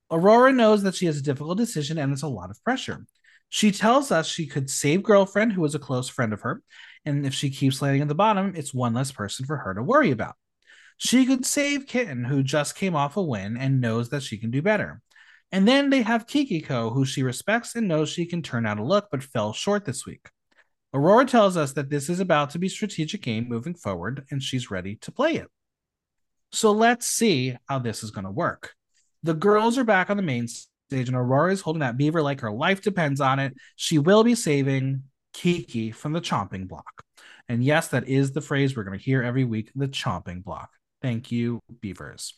Aurora knows that she has a difficult decision and it's a lot of pressure. She tells us she could save girlfriend, who is a close friend of her, and if she keeps landing at the bottom, it's one less person for her to worry about. She could save Kitten, who just came off a win and knows that she can do better. And then they have Kiki Coe, who she respects and knows she can turn out a look, but fell short this week. Aurora tells us that this is about to be strategic game moving forward, and she's ready to play it. So let's see how this is going to work. The girls are back on the main stage, and Aurora is holding that beaver like her life depends on it. She will be saving Kiki from the chomping block. And yes, that is the phrase we're going to hear every week the chomping block. Thank you, beavers.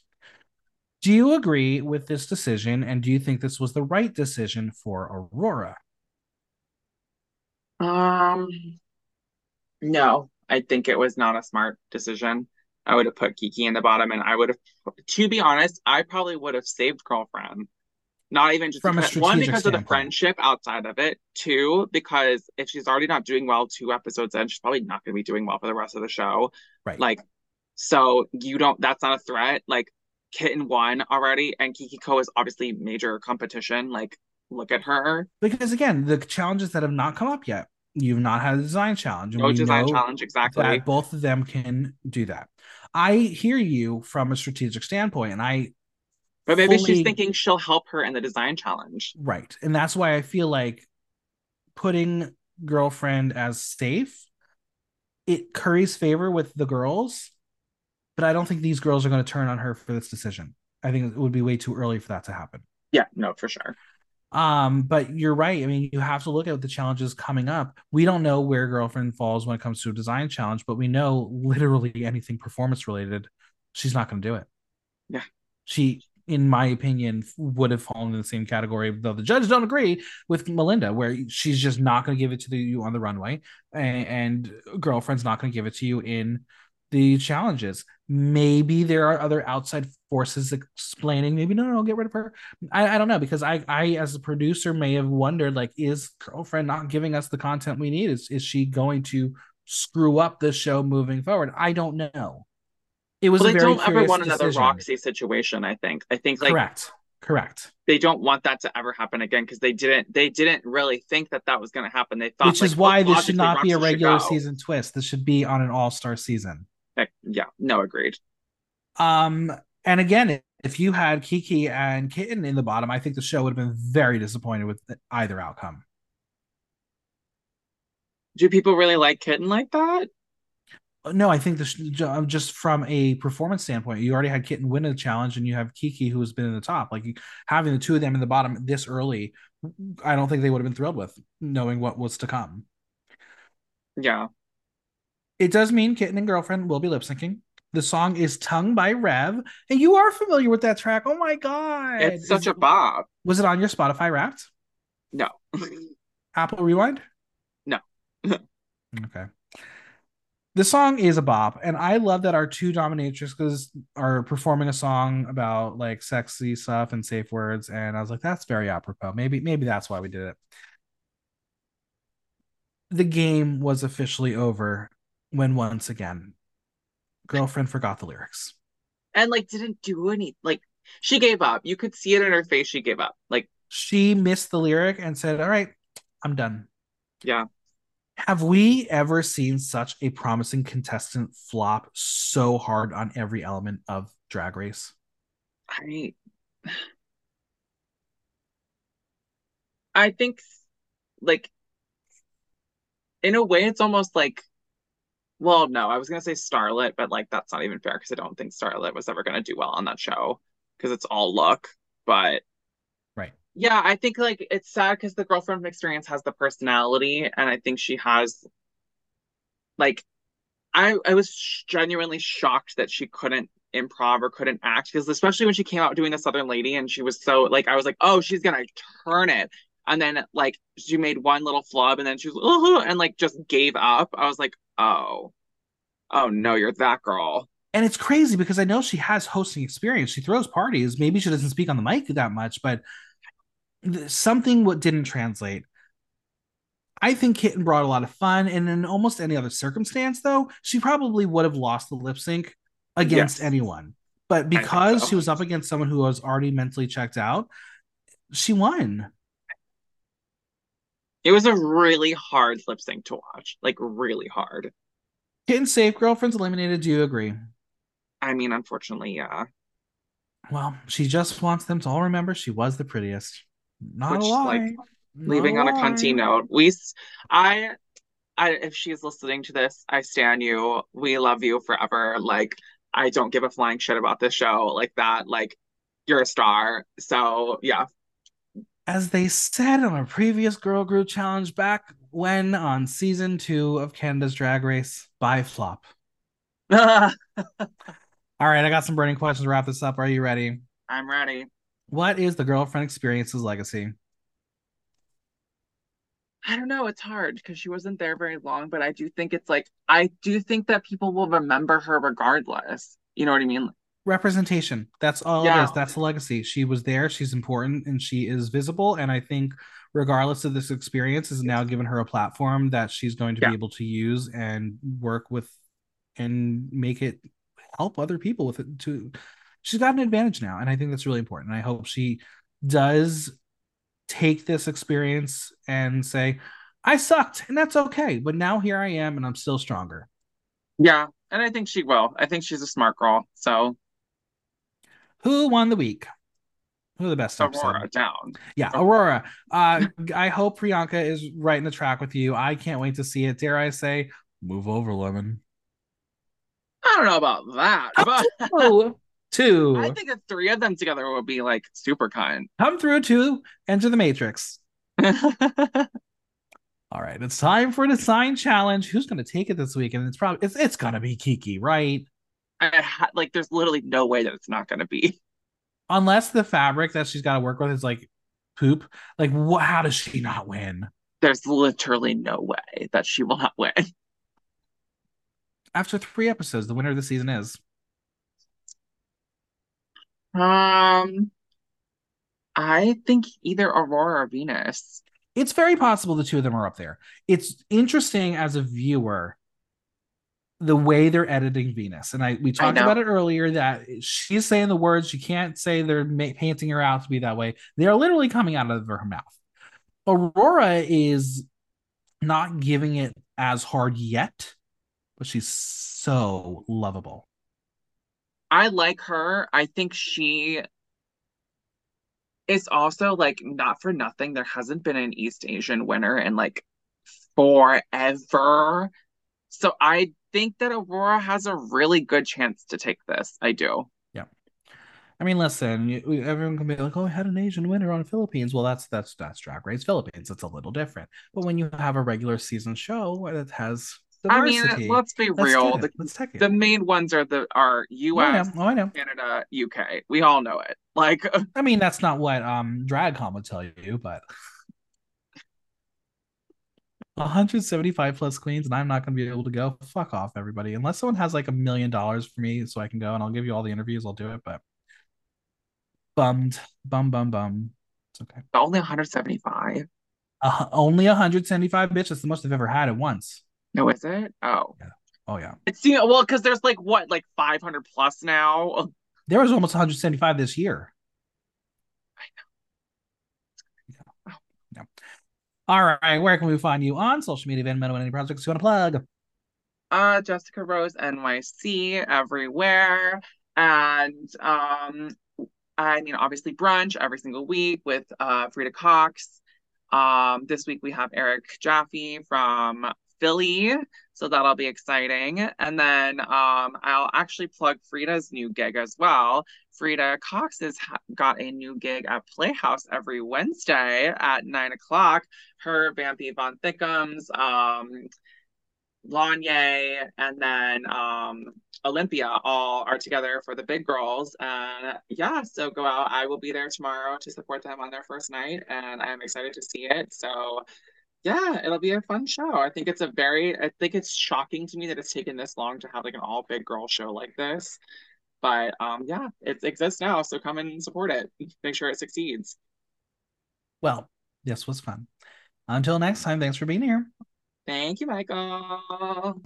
Do you agree with this decision? And do you think this was the right decision for Aurora? Um, no, I think it was not a smart decision. I would have put Kiki in the bottom, and I would have, to be honest, I probably would have saved girlfriend. Not even just From because, one because of the friendship outside of it. Two, because if she's already not doing well two episodes in, she's probably not going to be doing well for the rest of the show. Right. Like, so you don't, that's not a threat. Like, Kitten won already, and Kiki Kikiko is obviously major competition. Like, look at her. because again, the challenges that have not come up yet, you've not had a design challenge. No design challenge, exactly. Both of them can do that. I hear you from a strategic standpoint, and I But maybe fully- she's thinking she'll help her in the design challenge. right, and that's why I feel like putting girlfriend as safe, it curries favor with the girls, but I don't think these girls are going to turn on her for this decision. I think it would be way too early for that to happen. Yeah, no, for sure. Um, but you're right. I mean, you have to look at the challenges coming up. We don't know where girlfriend falls when it comes to a design challenge, but we know literally anything performance related, she's not going to do it. Yeah. She, in my opinion, would have fallen in the same category, though the judges don't agree with Melinda, where she's just not going to give it to you on the runway, and, and girlfriend's not going to give it to you in the challenges. Maybe there are other outside forces explaining. Maybe no, no, get rid of her. I, I don't know because I, I as a producer may have wondered like, is girlfriend not giving us the content we need? Is is she going to screw up the show moving forward? I don't know. It was well, they don't ever want decision. another Roxy situation. I think. I think like correct, correct. They don't want that to ever happen again because they didn't. They didn't really think that that was going to happen. They thought, which like, is why this should not Roxy be a regular season twist. This should be on an all star season yeah, no, agreed. Um, and again, if you had Kiki and Kitten in the bottom, I think the show would have been very disappointed with either outcome. Do people really like Kitten like that? No, I think this just from a performance standpoint, you already had Kitten win a challenge, and you have Kiki who has been in the top. Like having the two of them in the bottom this early, I don't think they would have been thrilled with knowing what was to come. Yeah, it does mean Kitten and Girlfriend will be lip syncing. The song is Tongue by Rêve, and you are familiar with that track. Oh my god. It's such is, a bop. Was it on your Spotify wrapped? No. Apple Rewind? No. okay. The song is a bop, and I love that our two dominatrixes are performing a song about like sexy stuff and safe words. And I was like, that's very apropos. Maybe, maybe that's why we did it. The game was officially over when once again girlfriend forgot the lyrics. And like didn't do any like she gave up. You could see it in her face she gave up. Like she missed the lyric and said all right i'm done. Yeah. Have we ever seen such a promising contestant flop so hard on every element of drag race? I i think like in a way it's almost like well, no, I was gonna say Starlet, but like that's not even fair because I don't think Starlet was ever gonna do well on that show because it's all look. But right, yeah, I think like it's sad because the girlfriend from experience has the personality, and I think she has like I I was genuinely shocked that she couldn't improv or couldn't act because especially when she came out doing the Southern Lady and she was so like I was like oh she's gonna turn it and then like she made one little flub and then she was oh, and like just gave up. I was like oh, oh no, you're that girl. And it's crazy because I know she has hosting experience. She throws parties. Maybe she doesn't speak on the mic that much, but something what didn't translate. I think Kitten brought a lot of fun, and in almost any other circumstance, though, she probably would have lost the lip sync against yes. anyone. But because so. she was up against someone who was already mentally checked out, she won. It was a really hard lip sync to watch, like really hard. Kitten safe, girlfriend's eliminated. Do you agree? I mean, unfortunately, yeah. Well, she just wants them to all remember she was the prettiest. Not Which, a lie. Like, Not leaving on a cunty note, we, I, I, if she's listening to this, I stand you. We love you forever. Like, I don't give a flying shit about this show like that. Like, you're a star. So yeah, as they said on a previous Girl Group Challenge back when on season two of Canada's Drag Race, by flop. All right, I got some burning questions to wrap this up. Are you ready? I'm ready. What is the girlfriend experience's legacy? I don't know. It's hard because she wasn't there very long, but I do think it's like, I do think that people will remember her regardless. You know what I mean? Representation. That's all yeah. it is. That's the legacy. She was there. She's important and she is visible. And I think, regardless of this experience, is now given her a platform that she's going to yeah. be able to use and work with and make it help other people with it. To she's got an advantage now, and I think that's really important. And I hope she does take this experience and say, "I sucked, and that's okay." But now here I am, and I'm still stronger. Yeah, and I think she will. I think she's a smart girl. So who won the week? Who the best Aurora episode? down. Yeah, Aurora. Uh, I hope Priyanka is right in the track with you. I can't wait to see it. Dare I say, move over, Lemon. I don't know about that. But... two. I think the three of them together would be like super kind. Come through to enter the Matrix. All right, it's time for the sign challenge. Who's going to take it this week? And it's probably it's it's gonna be Kiki, right? I ha- like there's literally no way that it's not going to be. Unless the fabric that she's got to work with is like poop. Like, what? How does she not win? There's literally no way that she will not win. After three episodes, the winner of the season is. Um, I think either Aurora or Venus. It's very possible the two of them are up there. It's interesting as a viewer the way they're editing Venus. And I we talked know. about it earlier that she's saying the words. You can't say they're ma- painting her out to be that way. They are literally coming out of her mouth. Aurora is not giving it as hard yet, but she's so lovable. I like her. I think she is also like not for nothing. There hasn't been an East Asian winner in like forever. So I think that Aurora has a really good chance to take this. I do. Yeah. I mean, listen, you, everyone can be like, "Oh, I had an Asian winner on Philippines." Well, that's that's that's Drag Race Philippines. It's a little different. But when you have a regular season show that has Diversity. I mean, let's be let's real. The. The main ones are the are oh, I US, know. Oh, I know. Canada, UK. We all know it. Like I mean, that's not what um DragCon would tell you, but 175 plus queens, and I'm not going to be able to go. Fuck off, everybody. Unless someone has like a million dollars for me, so I can go, and I'll give you all the interviews. I'll do it, but bummed, bum, bum, bum. It's okay. only 175. Uh, only 175 bitch. That's the most I've ever had at once. No, is it? Oh. Oh yeah, It's you know, well, because there's like what, like 500 plus now. there was almost 175 this year. I know. Yeah. All right, where can we find you on social media, Venmo, and any projects you want to plug? Uh, Jessica Rose NYC everywhere, and um, I mean obviously brunch every single week with uh Frida Cox. Um, this week we have Eric Jaffe from Philly, so that'll be exciting. And then um, I'll actually plug Frida's new gig as well. Frida Cox has got a new gig at Playhouse every Wednesday at nine o'clock. Her, Vampy Von Thickums, um, Lanye, and then um, Olympia all are together for the big girls. And yeah, so go out. I will be there tomorrow to support them on their first night, and I'm excited to see it. So yeah, it'll be a fun show. I think it's a very, I think it's shocking to me that it's taken this long to have like an all big girl show like this. But um, yeah, it exists now, so come and support it. Make sure it succeeds. Well, this was fun. Until next time, thanks for being here. Thank you, Michael.